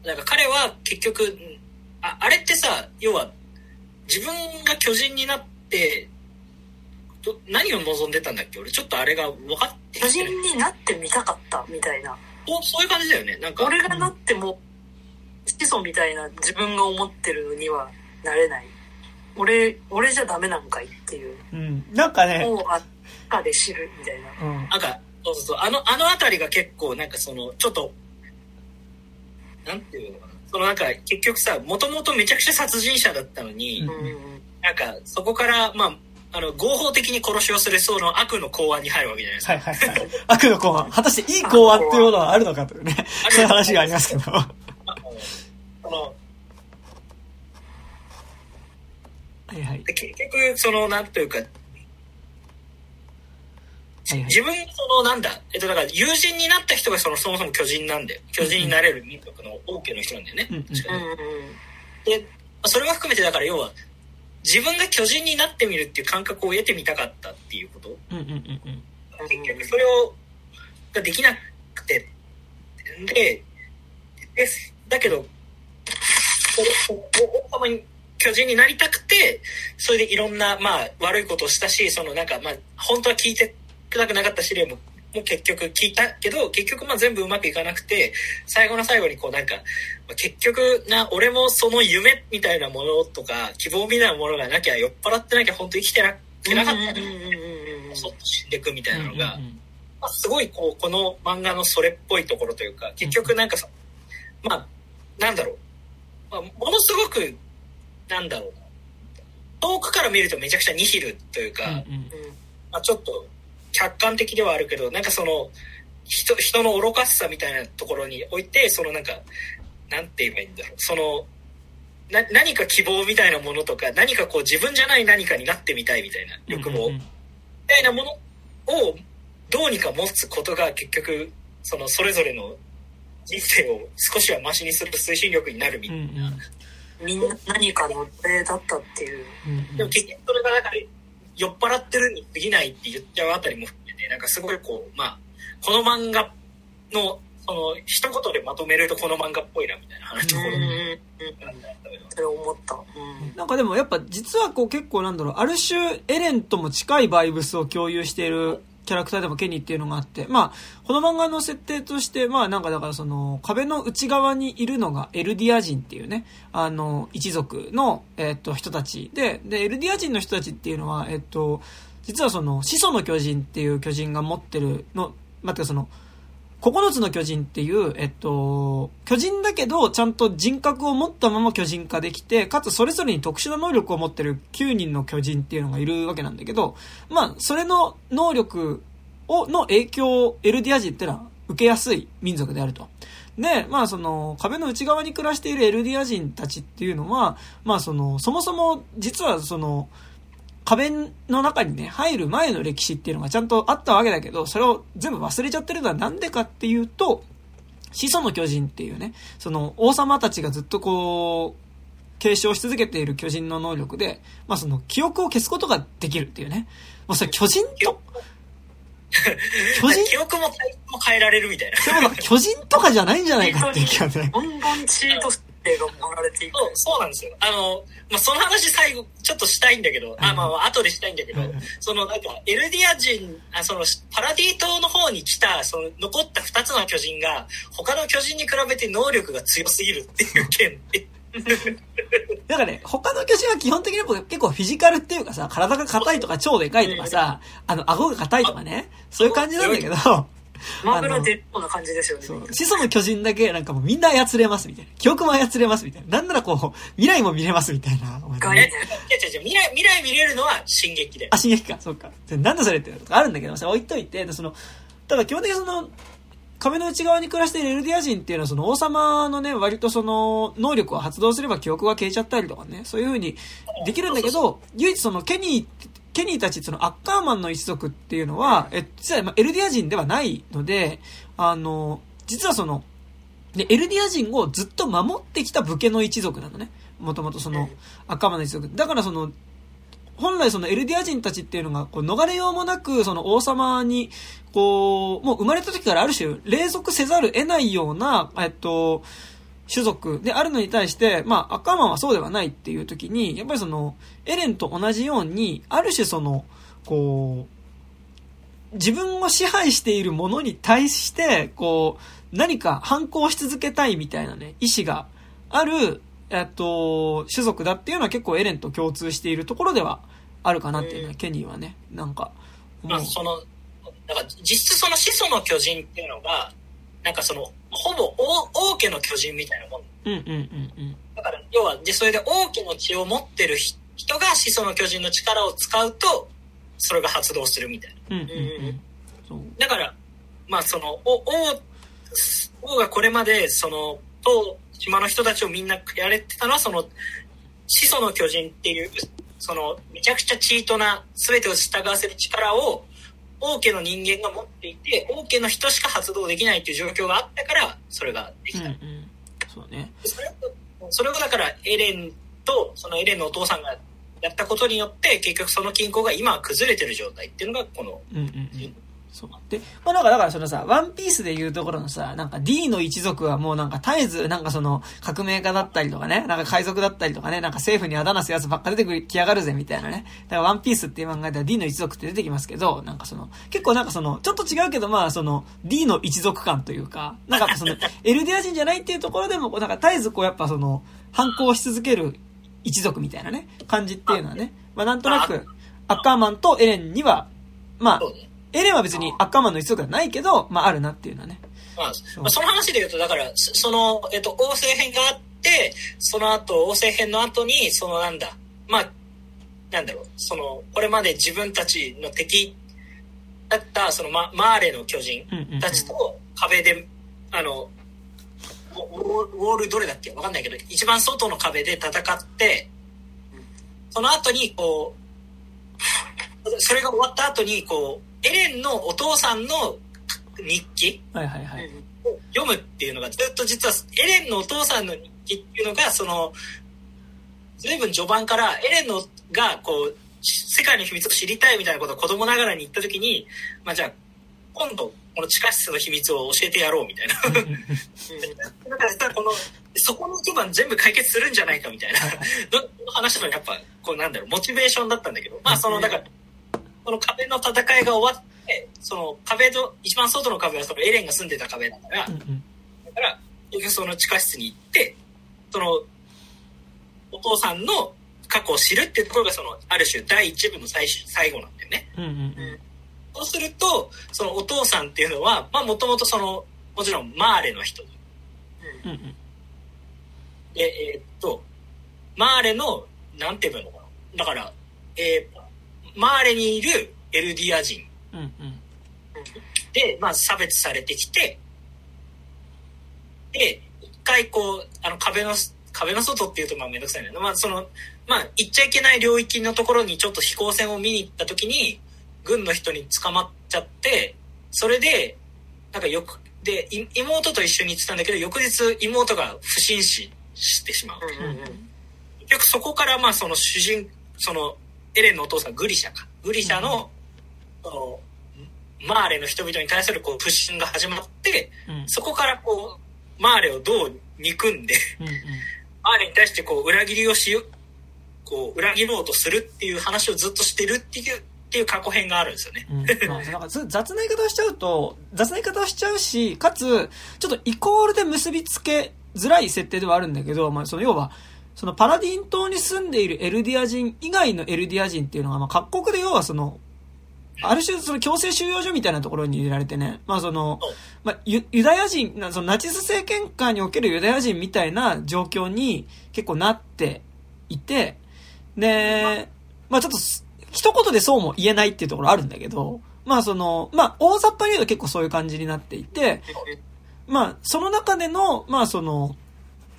なんか彼は結局、ああれってさ、要は、自分が巨人になって、ど何を望んでたんだっけ？俺ちょっとあれが分かって巨人になってみたかったみたいな。おそういう感じだよね。なんか、俺がなっても、子孫みたいな自分が思ってるにはなれない。俺、俺じゃダメなんかいっていう。うん。なんかね、をあ赤で知るみたいな。うん。なんか、そうそうあの、あのあたりが結構、なんかその、ちょっと、なんていうのかな。そのなんか、結局さ、もともとめちゃくちゃ殺人者だったのに、うんうんうん。なんか、そこから、まあ、あの、合法的に殺しをするその悪の公安に入るわけじゃないですか。はいはいはい。悪の公安。果たしていい公安っていうものはあるのかというね。そういう話がありますけど。あのその、はいはい。で結局、その、なんというか、はいはい自分、その、なんだ、えっと、だから、友人になった人がその、そもそも巨人なんで、巨人になれる民族の王家の人なんだよね。うんうん確かにうんうん。で、それも含めて、だから、要は、自分が巨人になってみるっていう感覚を得てみたかったっていうこと。うんうんうんうん。結局、それを、ができなくて、で、でだけど、王様に巨人になりたくて、それでいろんな、まあ、悪いことをしたし、そのなんか、まあ、本当は聞いてくなかった試練も、もう結局聞いたけど、結局まあ全部うまくいかなくて、最後の最後にこうなんか、まあ結局な、俺もその夢みたいなものとか、希望みたいなものがなきゃ、酔っ払ってなきゃ本当生きてななかった。うんうんうんうんうんそっと死んでいくみたいなのが、まあ、すごいこうこの漫画のそれっぽいところというか結局なんかさ、まあなんだろう、まあ、ものすごくなんだろう。な遠くから見るとめちゃくちゃニヒルというか、うんうん。まあ、ちょっと客観的ではあるけどなんかその人人の愚かしさみたいなところにおいてそのなんかなんて言えばいいんだろう。そのな何か希望みたいなものとか何かこう自分じゃない何かになってみたいみたいな欲望、うんうんうん。みたいなものをどうにか持つことが結局そのそれぞれの人生を少しはマシにする推進力になるみたいな、うんうん。みんな何かの例だったっていう。うん。でも結局それがなんか酔っ払ってるに過ぎないって言っちゃうあたりも含めてなんかすごいこうまあこの漫画のその一言でまとめるとこの漫画っぽいなみたいな話ところうんうんうんなんだけどそれ思った。うん。なんかでもやっぱ実はこう結構なんだろう、ある種エレンとも近いバイブスを共有しているキャラクターでもケニーっていうのがあって、まあ、この漫画の設定として、まあなんかだからその壁の内側にいるのがエルディア人っていうね、あの、一族の、えっと、人たち。で、で、エルディア人の人たちっていうのは、えっと、実はその、始祖の巨人っていう巨人が持ってるの、まあ、てその、9つの巨人っていう、えっと、巨人だけど、ちゃんと人格を持ったまま巨人化できて、かつそれぞれに特殊な能力を持ってる9人の巨人っていうのがいるわけなんだけど、まあ、それの能力を、の影響をエルディア人ってのは受けやすい民族であると。で、まあその壁の内側に暮らしているエルディア人たちっていうのは、まあその、そもそも実はその、壁の中にね、入る前の歴史っていうのがちゃんとあったわけだけど、それを全部忘れちゃってるのはなんでかっていうと、始祖の巨人っていうね、その王様たちがずっとこう、継承し続けている巨人の能力で、まあその記憶を消すことができるっていうね。もうそれ巨人と、巨 人記憶もも変えられるみたいなでもなんか巨人とかじゃないんじゃないかっていう気がね。どんどんチート性が盛られていく。そう、そうなんですよ。あの、まあ、その話最後、ちょっとしたいんだけど、あ、まあまあ、後でしたいんだけどその、なんか、エルディア人、あその、パラディ島の方に来た、その、残った二つの巨人が、他の巨人に比べて能力が強すぎるっていう件で、だからね、他の巨人は基本的に結構フィジカルっていうかさ、体が硬いとか超でかいとかさ、あの、顎が硬いとかね、そういう感じなんだけど、マグロ出るような感じですよね。始祖の巨人だけなんかもうみんな操れますみたいな。記憶も操れますみたいな。なんならこう、未来も見れますみたいな。お前え、違概念う違う違う、未来、未来見れるのは進撃で。あ、進撃か、そうか。でなんだそれってあるんだけど、置いといて、でその、ただ基本的にその、壁の内側に暮らしているエルディア人っていうのはその王様のね、割とその、能力を発動すれば記憶が消えちゃったりとかね、そういう風にできるんだけど、唯一そのケニー、ケニーたちそのアッカーマンの一族っていうのは、え、実はまあエルディア人ではないので、あの、実はその、で、エルディア人をずっと守ってきた武家の一族なのね。もともとその、アッカーマンの一族。だからその、本来そのエルディア人たちっていうのが、こう、逃れようもなく、その王様に、こう、もう生まれた時からある種、隷属せざるを得ないような、えっと、種族であるのに対して、まあ、アッカーマンはそうではないっていう時に、やっぱりその、エレンと同じように、ある種その、こう、自分を支配しているものに対して、こう、何か反抗し続けたいみたいなね、意志がある、えっと、種族だっていうのは結構エレンと共通しているところではあるかなっていうのは、うんケニーはね、なんか、まあ、その、だから実質その始祖の巨人っていうのが、なんかその、ほぼ王王家の巨人みたいなもん。うんうんうんうん。だから、要は、で、それで王家の血を持ってる人人が始祖の巨人の力を使うと、それが発動するみたいな。うんうんうん。だから、まあその、お王、王がこれまで、その、と、島の人たちをみんなやれてたのは、その、始祖の巨人っていう、その、めちゃくちゃチートな、全てを従わせる力を、王家の人間が持っていて、王家の人しか発動できないっていう状況があったから、それができた。うんうん。そうね。それをそれをだからエレンとそのエレンのお父さんがやったことによって結局その均衡が今は崩れてる状態っていうのがこの、うんうんうん。そう。で、まあなんかだからそのさ、ワンピースで言うところのさ、なんか D の一族はもうなんか絶えずなんかその革命家だったりとかね、なんか海賊だったりとかね、なんか政府にあだなすやつばっか出てきやがるぜみたいなね。だからワンピースっていう漫画では D の一族って出てきますけど、なんかその、結構なんかその、ちょっと違うけどまあその D の一族感というか、なんかその、エルディア人じゃないっていうところでも、こうなんか絶えずこうやっぱその、反抗し続ける一族みたいなね、感じっていうのはね、まあなんとなく、アッカーマンとエレンには、まあエレンは別にアッカーマンの一族ではないけど、まああるなっていうのはね。まあまあ、その話で言うとだからそその、えっと、王政編があってその後王政編の後にそのなんだまあなんだろうそのこれまで自分たちの敵だったそのママーレの巨人。たちと壁で、あの、ウォールどれだっけ？わかんないけど、一番外の壁で戦って、その後に、こう、それが終わった後に、こう、エレンのお父さんの日記。を読むっていうのが、ずっと実は、エレンのお父さんの日記っていうのが、その、随分序盤から、エレンのが、こう、世界の秘密を知りたいみたいなことを子供ながらに言った時に、まあじゃあ、今度、この地下室の秘密を教えてやろうみたいな。だからこの、そこの一番全部解決するんじゃないかみたいな、の話のやっぱ、こうなんだろう、モチベーションだったんだけど、まあその、だから、この壁の戦いが終わって、その壁の、一番外の壁はそのエレンが住んでた壁だから、うんうん。だから、結局その地下室に行って、その、お父さんの過去を知るっていうところがその、ある種第一部の最終最後なんだよね。うんうんうん。そうすると、そのお父さんっていうのは、まあもともとその、もちろんマーレの人うんうん。で、えーっと、マーレの、なんていうのかな。だから、えーマーレにいるエルディア人うんうん。で、まあ差別されてきて、で、一回こう、あの壁の、壁の外っていうとまあめんどくさいね。まあその、まあ行っちゃいけない領域のところにちょっと飛行船を見に行った時に、軍の人に捕まっちゃって、それで、なんかよく、で、い妹と一緒に行ってたんだけど、翌日妹が不審死してしまう。結局そこからまあその主人、そのエレンのお父さんグリシャか。グリシャの、その、マーレの人々に対するこう不信が始まって、うんそこからこう、マーレをどう憎んで、うんうん。マーレに対してこう裏切りをしよう、こう裏切ろうとするっていう話をずっとしてるっていう、っていう過去編があるんですよね。うん、まあ、なんかず雑な言い方をしちゃうと、雑な言い方をしちゃうし、かつ、ちょっとイコールで結びつけづらい設定ではあるんだけど、まあ、その要は、そのパラディン島に住んでいるエルディア人以外のエルディア人っていうのが、まあ、各国で要はその、ある種その強制収容所みたいなところに入れられてね、まあその、まあ、ユユダヤ人、そのナチス政権下におけるユダヤ人みたいな状況に結構なっていて、で、まあちょっと、一言でそうも言えないっていうところあるんだけど、まあその、まあ大雑把に言うと結構そういう感じになっていて、まあその中での、まあその、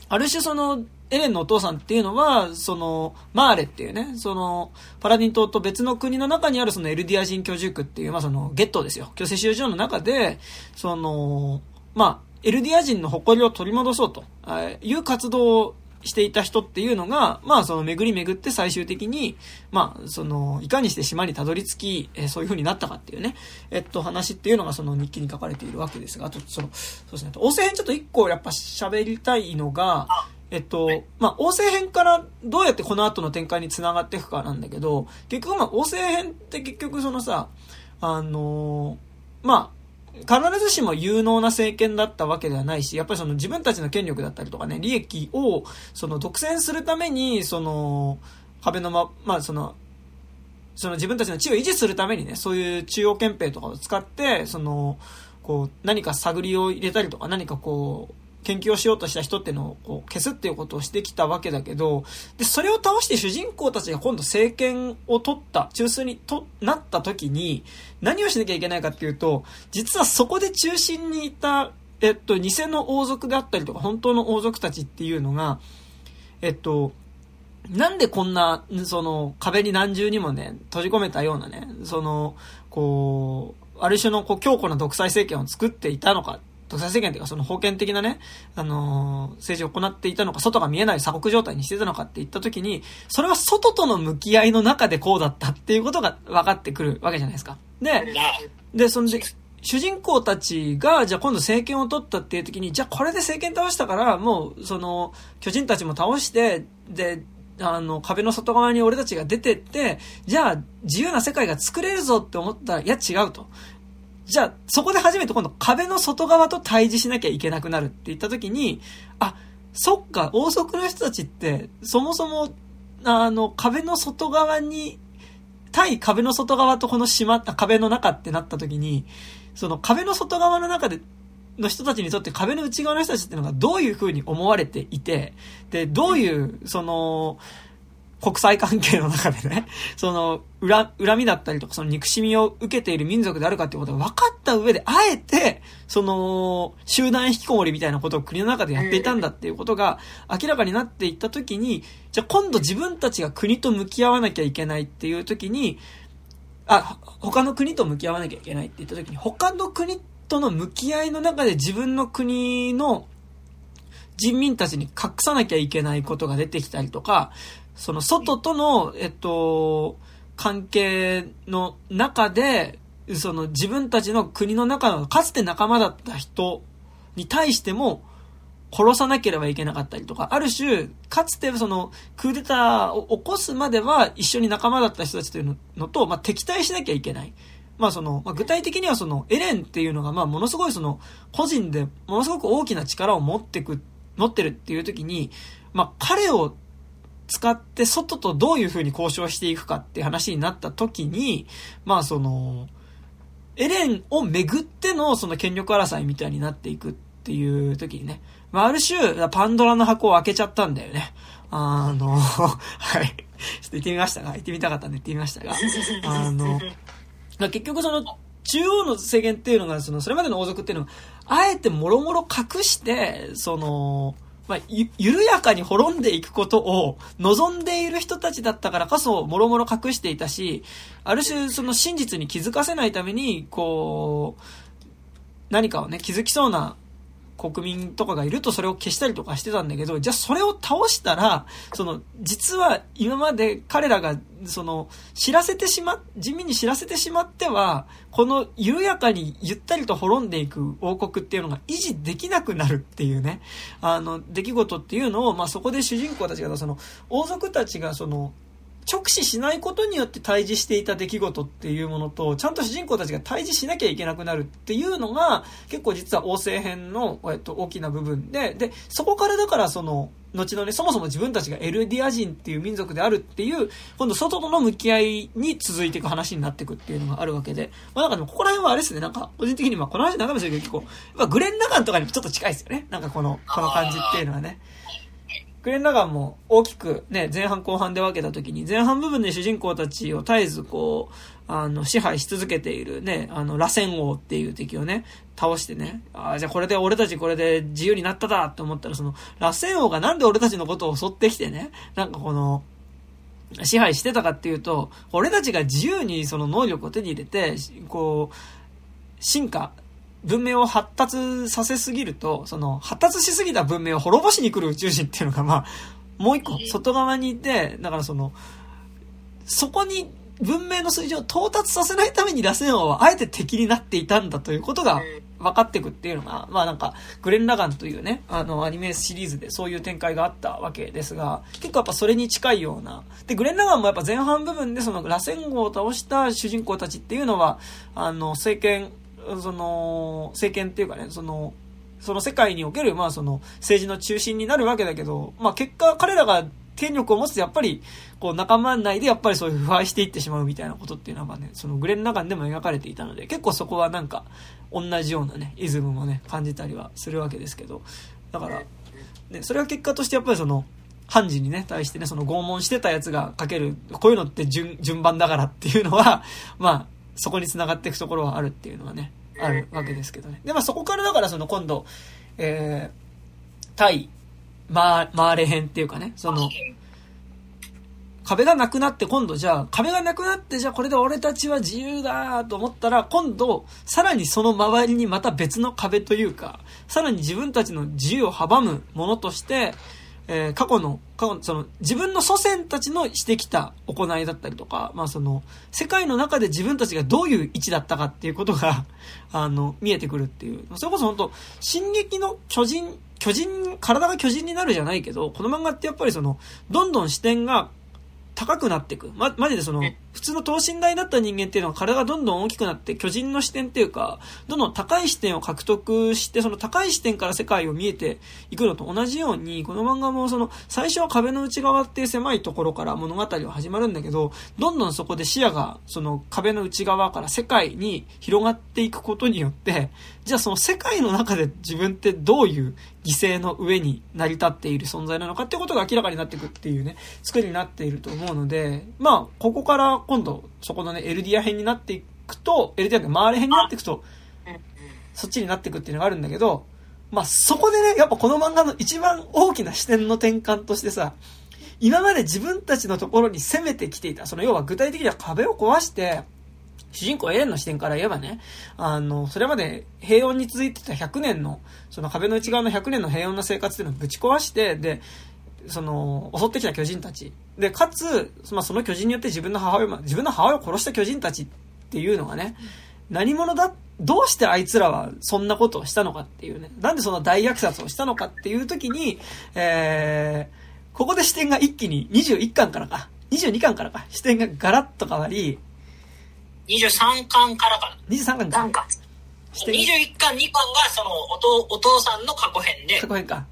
ある種その、エレンのお父さんっていうのは、その、マーレっていうね、その、パラディン島と別の国の中にあるそのエルディア人居住区っていう、まあその、ゲットですよ。強制収容所の中で、その、まあ、エルディア人の誇りを取り戻そうという活動をしていた人っていうのが、まあその巡り巡って最終的に、まあその、いかにして島にたどり着き、そういう風になったかっていうね、えっと話っていうのがその日記に書かれているわけですが、あとその、そうですね、王政編ちょっと一個やっぱ喋りたいのが、えっと、まあ、王政編からどうやってこの後の展開に繋がっていくかなんだけど、結局まあ、王政編って結局そのさ、あのー、まあ、必ずしも有能な政権だったわけではないし、やっぱりその自分たちの権力だったりとかね、利益を、その独占するために、その、壁のま、まあその、その自分たちの地位を維持するためにね、そういう中央憲兵とかを使って、その、こう、何か探りを入れたりとか、何かこう、研究をしようとした人っていうのをこう消すっていうことをしてきたわけだけど、で、それを倒して主人公たちが今度政権を取った、中枢にとなった時に、何をしなきゃいけないかっていうと、実はそこで中心にいた、えっと、偽の王族であったりとか、本当の王族たちっていうのが、えっと、なんでこんな、その、壁に何重にもね、閉じ込めたようなね、その、こう、ある種のこう強固な独裁政権を作っていたのか独裁政権というかその封建的なね、あのー、政治を行っていたのか、外が見えない鎖国状態にしてたのかって言った時に、それは外との向き合いの中でこうだったっていうことが分かってくるわけじゃないですか。で、で、そんで、主人公たちが、じゃあ今度政権を取ったっていう時に、じゃあこれで政権倒したから、もう、その、巨人たちも倒して、で、あの、壁の外側に俺たちが出てって、じゃあ自由な世界が作れるぞって思ったら、いや違うと。じゃあ、そこで初めて今度壁の外側と対峙しなきゃいけなくなるって言った時に、あ、そっか、王族の人たちって、そもそも、あの、壁の外側に、対壁の外側とこの閉ま壁の中ってなった時に、その壁の外側の中で、の人たちにとって壁の内側の人たちってのがどういう風に思われていて、で、どういう、その、国際関係の中でね、その、恨、恨みだったりとか、その憎しみを受けている民族であるかっていうことが分かった上で、あえて、その、集団引きこもりみたいなことを国の中でやっていたんだっていうことが明らかになっていったときに、じゃあ今度自分たちが国と向き合わなきゃいけないっていうときに、あ、他の国と向き合わなきゃいけないって言ったときに、他の国との向き合いの中で自分の国の人民たちに隠さなきゃいけないことが出てきたりとか、その外との、えっと、関係の中で、その自分たちの国の中のかつて仲間だった人に対しても殺さなければいけなかったりとか、ある種、かつてそのクーデターを起こすまでは一緒に仲間だった人たちというのと、まあ、敵対しなきゃいけない。まあその、まあ、具体的にはそのエレンっていうのがまあものすごいその個人でものすごく大きな力を持ってく、持ってるっていう時に、まあ彼を使って外とどういう風に交渉していくかっていう話になった時に、まあその、エレンをめぐってのその権力争いみたいになっていくっていう時にね、まあある種、パンドラの箱を開けちゃったんだよね。あの、はい。ちょっと言ってみましたが、言ってみたかったんで言ってみましたが、あの、結局その、中央の制限っていうのが、その、それまでの王族っていうのは、あえてもろもろ隠して、その、まあ、ゆ、緩やかに滅んでいくことを望んでいる人たちだったからこそ、もろもろ隠していたし、ある種その真実に気づかせないために、こう、何かをね、気づきそうな国民とかがいるとそれを消したりとかしてたんだけど、じゃあそれを倒したら、その、実は今まで彼らが、その、知らせてしま、地味に知らせてしまっては、この緩やかにゆったりと滅んでいく王国っていうのが維持できなくなるっていうね、あの、出来事っていうのを、まあ、そこで主人公たちが、その、王族たちがその、直視しないことによって対峙していた出来事っていうものと、ちゃんと主人公たちが対峙しなきゃいけなくなるっていうのが、結構実は王政編の、えっと、大きな部分で、で、そこからだからその、後のね、そもそも自分たちがエルディア人っていう民族であるっていう、今度外との向き合いに続いていく話になっていくっていうのがあるわけで、まあなんかでもここら辺はあれですね、なんか個人的にまあこの話長めするけど結構、まあグレン・ラガンとかにもちょっと近いですよね。なんかこの、この感じっていうのはね。クレンラガンも大きくね、前半後半で分けた時に、前半部分で主人公たちを絶えずこう、あの、支配し続けているね、あの、螺旋王っていう敵をね、倒してね、ああ、じゃあこれで俺たちこれで自由になっただって思ったら、その、螺旋王がなんで俺たちのことを襲ってきてね、なんかこの、支配してたかっていうと、俺たちが自由にその能力を手に入れて、こう、進化文明を発達させすぎると、その、発達しすぎた文明を滅ぼしに来る宇宙人っていうのが、まあ、もう一個外側にいて、だからその、そこに文明の水準を到達させないために螺旋王はあえて敵になっていたんだということが分かっていくっていうのが、まあなんか、グレン・ラガンというね、あの、アニメシリーズでそういう展開があったわけですが、結構やっぱそれに近いような。で、グレン・ラガンもやっぱ前半部分でその螺旋王を倒した主人公たちっていうのは、あの、政権、その、政権っていうかね、その、その世界における、まあその、政治の中心になるわけだけど、まあ結果彼らが権力を持つとやっぱり、こう仲間内でやっぱりそういう腐敗していってしまうみたいなことっていうのはね、そのグレンの中でも描かれていたので、結構そこはなんか、同じようなね、イズムもね、感じたりはするわけですけど、だから、ね、それは結果としてやっぱりその、判事にね、対してね、その拷問してたやつがかける、こういうのって順、順番だからっていうのは、まあ、そこに繋がっていくところはあるっていうのはね、あるわけですけどね。で、まあそこからだからその今度、えー、対、マー、マーレ編っていうかね、その、壁がなくなって今度じゃあ、壁がなくなってじゃあこれで俺たちは自由だと思ったら、今度、さらにその周りにまた別の壁というか、さらに自分たちの自由を阻むものとして、えー、過去の、過去その、自分の祖先たちのしてきた行いだったりとか、まあその、世界の中で自分たちがどういう位置だったかっていうことが、あの、見えてくるっていう。それこそ本当進撃の巨人、巨人、体が巨人になるじゃないけど、この漫画ってやっぱりその、どんどん視点が高くなっていく。ま、マジでその、普通の等身大だった人間っていうのは体がどんどん大きくなって、巨人の視点っていうか、どんどん高い視点を獲得して、その高い視点から世界を見えていくのと同じように、この漫画もその、最初は壁の内側っていう狭いところから物語は始まるんだけど、どんどんそこで視野が、その壁の内側から世界に広がっていくことによって、じゃあその世界の中で自分ってどういう犠牲の上に成り立っている存在なのかってことが明らかになっていくっていうね、作りになっていると思うので、まあ、ここから今度、そこのね、エルディア編になっていくと、エルディアって周り編になっていくと、そっちになっていくっていうのがあるんだけど、まあ、そこでね、やっぱこの漫画の一番大きな視点の転換としてさ、今まで自分たちのところに攻めてきていた、その要は具体的には壁を壊して、主人公エレンの視点から言えばね、あの、それまで平穏に続いてた100年の、その壁の内側の100年の平穏な生活っていうのをぶち壊して、で、その、襲ってきた巨人たち。で、かつ、まあ、その巨人によって自分の母親、自分の母親を殺した巨人たちっていうのがね、何者だ、どうしてあいつらはそんなことをしたのかっていうね、なんでそんな大虐殺をしたのかっていう時に、えー、ここで視点が一気に21巻からか、22巻からか、視点がガラッと変わり、23巻からかな。23巻か。か。21巻、2巻がそのお父お父さんの過去編で、過去編か。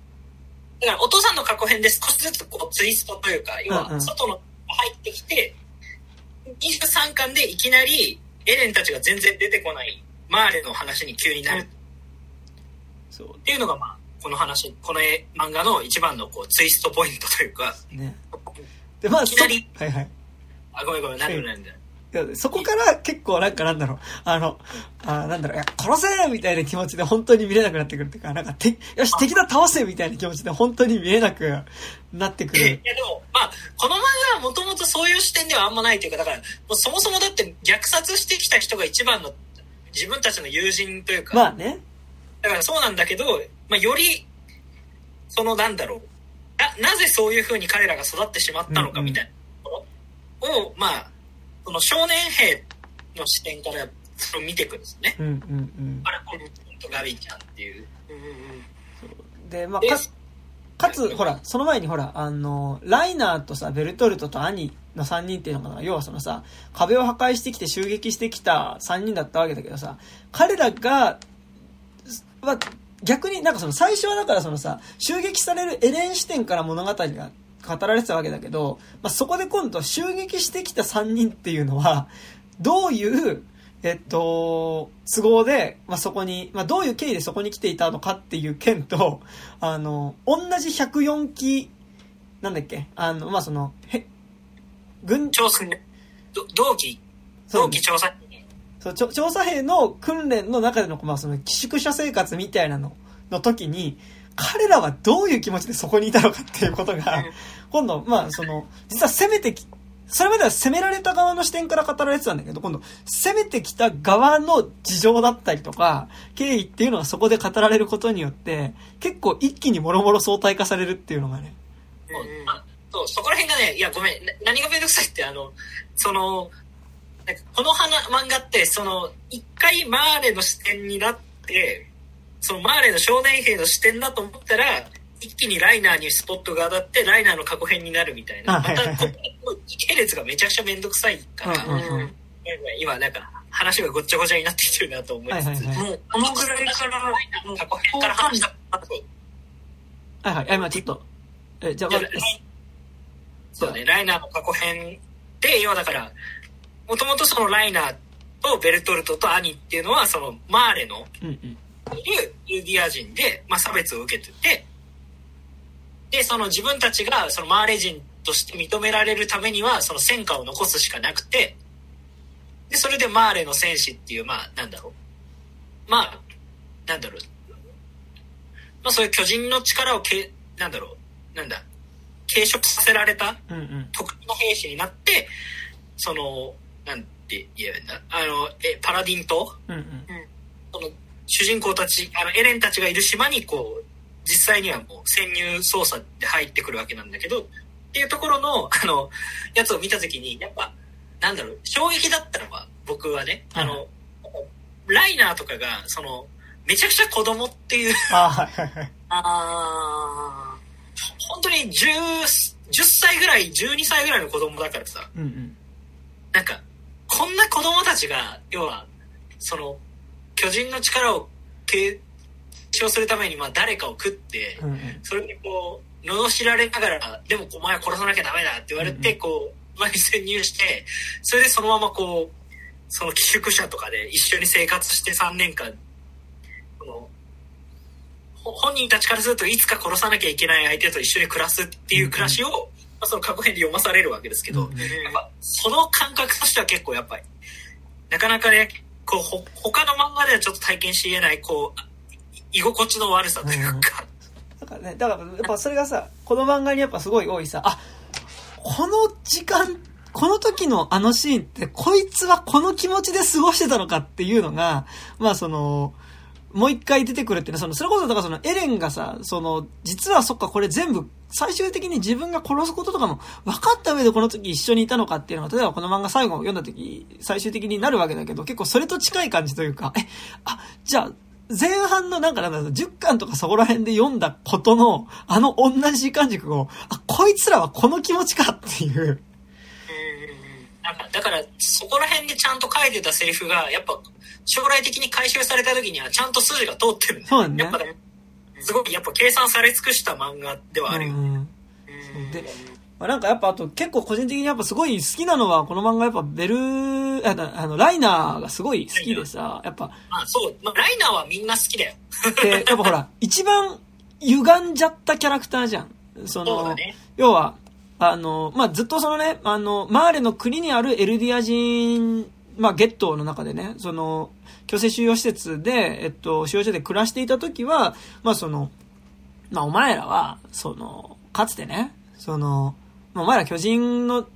だからお父さんの過去編で少しずつこうツイストというか、要うんうんは外の入ってきて、23巻でいきなりエレンたちが全然出てこないマーレの話に急になるっそう。ていうのがまあ、この話、この絵漫画の一番のこうツイストポイントというか、ね。で、まあ、いきなりそはいはい。あ、ごめんごめん、なんでもないんだよ。そこから結構なんかなんだろう、あの、あなんだろう、いや、殺せみたいな気持ちで本当に見れなくなってくるっていうか、なんか、て、よし、敵だ倒せみたいな気持ちで本当に見えなくなってくいやる。でも、まあ、この漫画はもともとそういう視点ではあんまないというか、だから、もうそもそもだって虐殺してきた人が一番の自分たちの友人というか、まあね。だからそうなんだけど、まあ、より、そのなんだろう、な、なぜそういう風に彼らが育ってしまったのかみたいなところを、まあ、その少年兵の視点からそれを見ていくんですね。うんうんうんあれ、このとガビちゃんっていう。うんうんで、まあ、でか、かつ、ほら、その前にほら、あの、ライナーとさ、ベルトルトと兄の3人っていうのかな、要はそのさ、壁を破壊してきて襲撃してきた3人だったわけだけどさ、彼らが、は、逆になんかその最初はだからそのさ、襲撃されるエレン視点から物語が語られてたわけだけど、まあ、そこで今度襲撃してきた3人っていうのは、どういう、えっと、都合で、まあ、そこに、まあ、どういう経緯でそこに来ていたのかっていう件と、あの、同じ104期、なんだっけあの、まあ、その、へ、軍、調査、ど同期、同期調査員そうちょ調査兵の訓練の中での、まあ、その、寄宿舎生活みたいなの、の時に、彼らはどういう気持ちでそこにいたのかっていうことが、今度、まあ、その、実は攻めてき、それまでは攻められた側の視点から語られてたんだけど、今度、攻めてきた側の事情だったりとか、経緯っていうのがそこで語られることによって、結構一気にもろもろ相対化されるっていうのがね、うんそう、そこら辺がね、いや、ごめん、何がめんどくさいって、あの、その、この花漫画って、その、一回マーレの視点になって、そのマーレの少年兵の視点だと思ったら、一気にライナーにスポットが当たって、ライナーの過去編になるみたいな。あまた、ここ時系列がめちゃくちゃめんどくさいから、今なんか、話がごっちゃごちゃになってきてるなと思いつつ、はいはいはいもう、このぐらいから、過去編から話した。はいはい。あ今ちょっと、え、じゃあ、そうね、ライナーの過去編で、要はだから、もともとそのライナーとベルトルトとアニっていうのは、そのマーレの。いるエルディア人で、まあ、差別を受けてて、で、その自分たちがそのマーレ人として認められるためには、その戦果を残すしかなくて、で、それでマーレの戦士っていう、まあ、なんだろう。まあ、なんだろう。まあ、そういう巨人の力をけ、なんだろう。なんだ。継承させられた。特殊な兵士になって、その、なんて言えばいいんだ。あの、え、パラディン島？うんうん。その主人公たち、あの、エレンたちがいる島にこう、実際にはもう潜入捜査で入ってくるわけなんだけど、っていうところの、あの、やつを見たときに、やっぱ、なんだろう、衝撃だったのは、僕はね、あの、ライナーとかが、その、めちゃくちゃ子供っていう、あ。あ本当に10、10歳ぐらい、12歳ぐらいの子供だからさ、うんうん。なんか、こんな子供たちが、要は、その、巨人の力を継承するために、まあ誰かを食って。それにこう、罵られながら、でもお前は殺さなきゃダメだって言われて、うんこう、前に潜入して、それでそのままこう、その寄宿舎とかで一緒に生活して3年間、本人たちからするといつか殺さなきゃいけない相手と一緒に暮らすっていう暮らしを、まあ、その過去編で読まされるわけですけど、やっぱその感覚としては結構やっぱり、なかなかね、こう、ほ、他の漫画ではちょっと体験し得ない、こう、居心地の悪さというか、だからね、だからやっぱそれがさ、この漫画にやっぱすごい多いさ、あ、この時間、この時のあのシーンって、こいつはこの気持ちで過ごしてたのかっていうのが、まあその、もう一回出てくるっていうのは、その、それこそだからそのエレンがさ、その、実はそっかこれ全部、最終的に自分が殺すこととかも分かった上でこの時一緒にいたのかっていうのが、例えばこの漫画最後読んだ時、最終的になるわけだけど、結構それと近い感じというか、え、あ、じゃあ、前半のなんかなんだろう、10巻とかそこら辺で読んだことの、あの同じ時間軸を、あ、こいつらはこの気持ちかっていう。なんか、だから、そこら辺でちゃんと書いてたセリフが、やっぱ、将来的に回収された時には、ちゃんと筋が通ってるんだよそうだね。やっぱ、すごい、やっぱ計算され尽くした漫画ではあるよ。うん。で、まあ、なんかやっぱあと結構個人的にやっぱすごい好きなのは、この漫画やっぱベル、ああの、ライナーがすごい好きでさ、やっぱ、まあ、そう、まあ、ライナーはみんな好きだよ。で、やっぱほら、一番歪んじゃったキャラクターじゃん。その、ね要は、あの、まあ、ずっとそのね、あの、マーレの国にあるエルディア人、まあ、ゲットの中でね、その、強制収容施設で、えっと、収容所で暮らしていた時は、まあ、その、まあ、お前らは、その、かつてね、その、まあお前ら巨人の、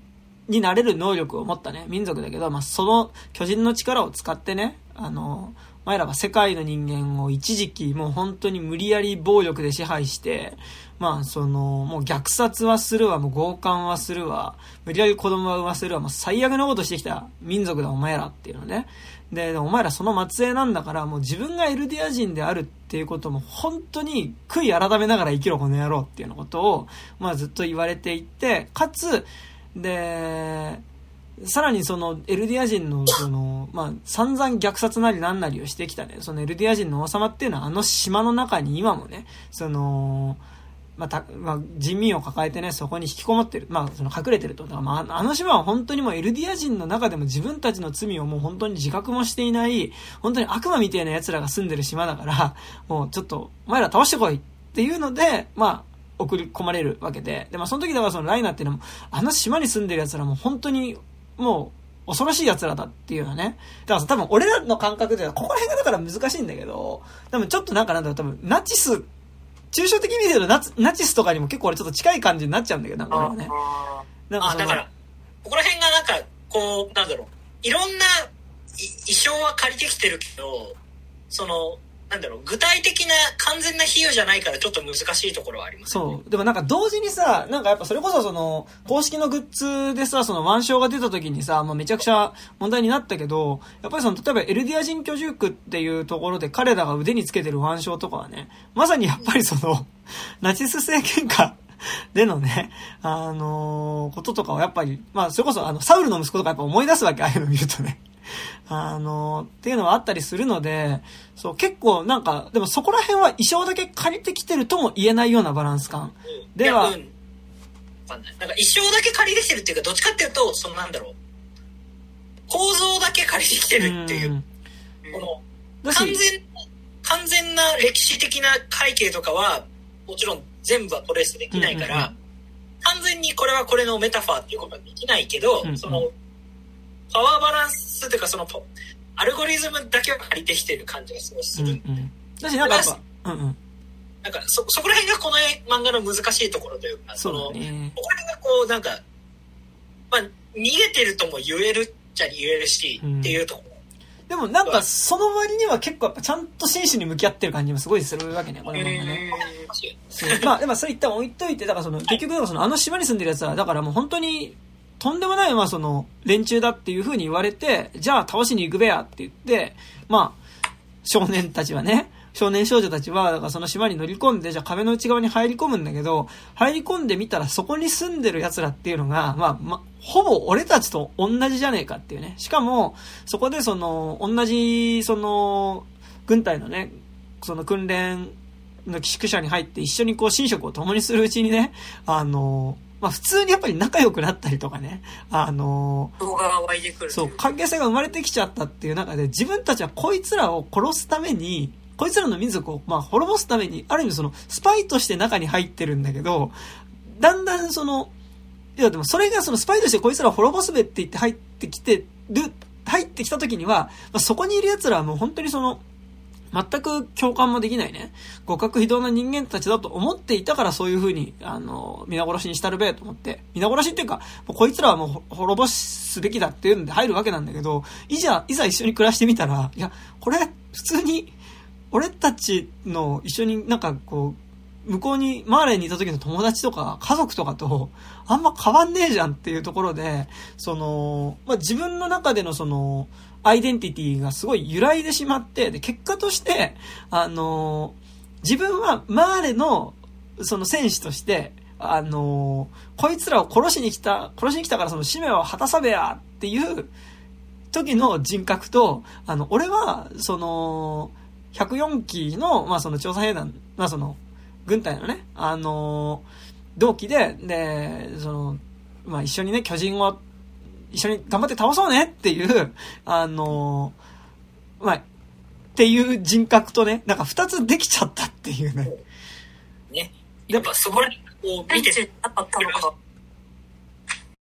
になれる能力を持ったね、民族だけど、まあ、その巨人の力を使ってね、あの、お前らは世界の人間を一時期もう本当に無理やり暴力で支配して、まあその、もう虐殺はするわ、もう強姦はするわ、無理やり子供は産ませるわ、もう最悪なことしてきた民族だお前らっていうのね。で、お前らその末裔なんだから、もう自分がエルディア人であるっていうことも本当に悔い改めながら生きろこの野郎っていうようなことを、まあずっと言われていて、かつ、で、さらにそのエルディア人のその、まあ散々虐殺なりなんなりをしてきたね、そのエルディア人の王様っていうのはあの島の中に今もね、その、まあ、た、まあ、人民を抱えてね、そこに引きこもってる。まあ、その隠れてると。だからまあ、あの島は本当にもうエルディア人の中でも自分たちの罪をもう本当に自覚もしていない、本当に悪魔みたいな奴らが住んでる島だから、もうちょっと、お前ら倒してこいっていうので、まあ、送り込まれるわけで。で、まあ、その時だからそのライナーっていうのも、あの島に住んでる奴らも本当に、もう、恐ろしい奴らだっていうのはね。だから、多分俺らの感覚では、ここら辺がだから難しいんだけど、多分ちょっとなんかなんだろう、多分ナチス、抽象的に見てるとナチナチスとかにも結構俺ちょっと近い感じになっちゃうんだけど、なんか俺はね。なんあ、だから、ここら辺がなんか、こう、なんだろう、いろんな、い衣装は借りてきてるけど、その、なんだろう、具体的な完全な比喩じゃないからちょっと難しいところはあります、ね、そう。でもなんか同時にさ、なんかやっぱそれこそその、公式のグッズでさ、その腕章が出た時にさ、まあめちゃくちゃ問題になったけど、やっぱりその、例えばエルディア人居住区っていうところで彼らが腕につけてる腕章とかはね、まさにやっぱりその、ナチス政権下 でのね、あのー、こととかをやっぱり、まあそれこそあの、サウルの息子とかやっぱ思い出すわけ、ああいうの見るとね。あの、っていうのはあったりするので、そう、結構なんか、でもそこら辺は衣装だけ借りてきてるとも言えないようなバランス感。では、うん、なんか衣装だけ借りてきてるっていうか、どっちかっていうと、そのなんだろう、構造だけ借りてきてるっていう、うこの、完全、完全な歴史的な背景とかは、もちろん全部はトレースできないから、うんうんうん、完全にこれはこれのメタファーっていうことはできないけど、うんうん、その、パワーバランスっていうかそのアルゴリズムだけは借りてきてる感じがすごいする。うんうん、だしなんかやっぱ、うんうん。なんかそ、そこら辺がこの漫画の難しいところというか、その、ね、ここら辺がこう、なんか、まあ、逃げてるとも言えるっちゃ言えるし、うん、っていうところ。でもなんかその割には結構やっぱちゃんと真摯に向き合ってる感じもすごいするわけね、この漫画ね。まあでもそれ一旦置いといて、だからその結局そのあの島に住んでるやつは、だからもう本当にとんでもない、まあその、連中だっていう風に言われて、じゃあ倒しに行くべやって言って、まあ、少年たちはね、少年少女たちは、だからその島に乗り込んで、じゃあ壁の内側に入り込むんだけど、入り込んでみたらそこに住んでる奴らっていうのが、まあ、まほぼ俺たちと同じじゃねえかっていうね。しかも、そこでその、同じ、その、軍隊のね、その訓練の寄宿舎に入って一緒にこう寝食を共にするうちにね、あの、まあ普通にやっぱり仲良くなったりとかね、あの動画が湧いてくる。そう、関係性が生まれてきちゃったっていう中で、自分たちはこいつらを殺すために、こいつらの民族を、まあ、滅ぼすために、ある意味その、スパイとして中に入ってるんだけど、だんだんその、いやでもそれがそのスパイとしてこいつらを滅ぼすべって言って入ってきてる、入ってきた時には、まあ、そこにいる奴らはもう本当にその、全く共感もできないね、互角非道な人間たちだと思っていたからそういう風に、あの、皆殺しにしたるべと思って、皆殺しっていうか、もうこいつらはもう滅ぼすべきだっていうんで入るわけなんだけど、いざ、いざ一緒に暮らしてみたら、いや、これ、普通に、俺たちの一緒になんかこう、向こうに、マーレーにいた時の友達とか家族とかと、あんま変わんねえじゃんっていうところで、その、まあ、自分の中でのその、アイデンティティがすごい揺らいでしまって、で、結果として、あの自分はマーレの、その戦士として、あのこいつらを殺しに来た、殺しに来たからその使命を果たさべやっていう時の人格と、あの、俺は、その、104期の、まあその調査兵団、まあその、軍隊のね、あの同期で、で、その、まあ一緒にね、巨人を一緒に頑張って倒そうねっていう、あのー、まあ、っていう人格とね、なんか二つできちゃったっていうね。ね。やっぱそこら、こう見てなかったのか。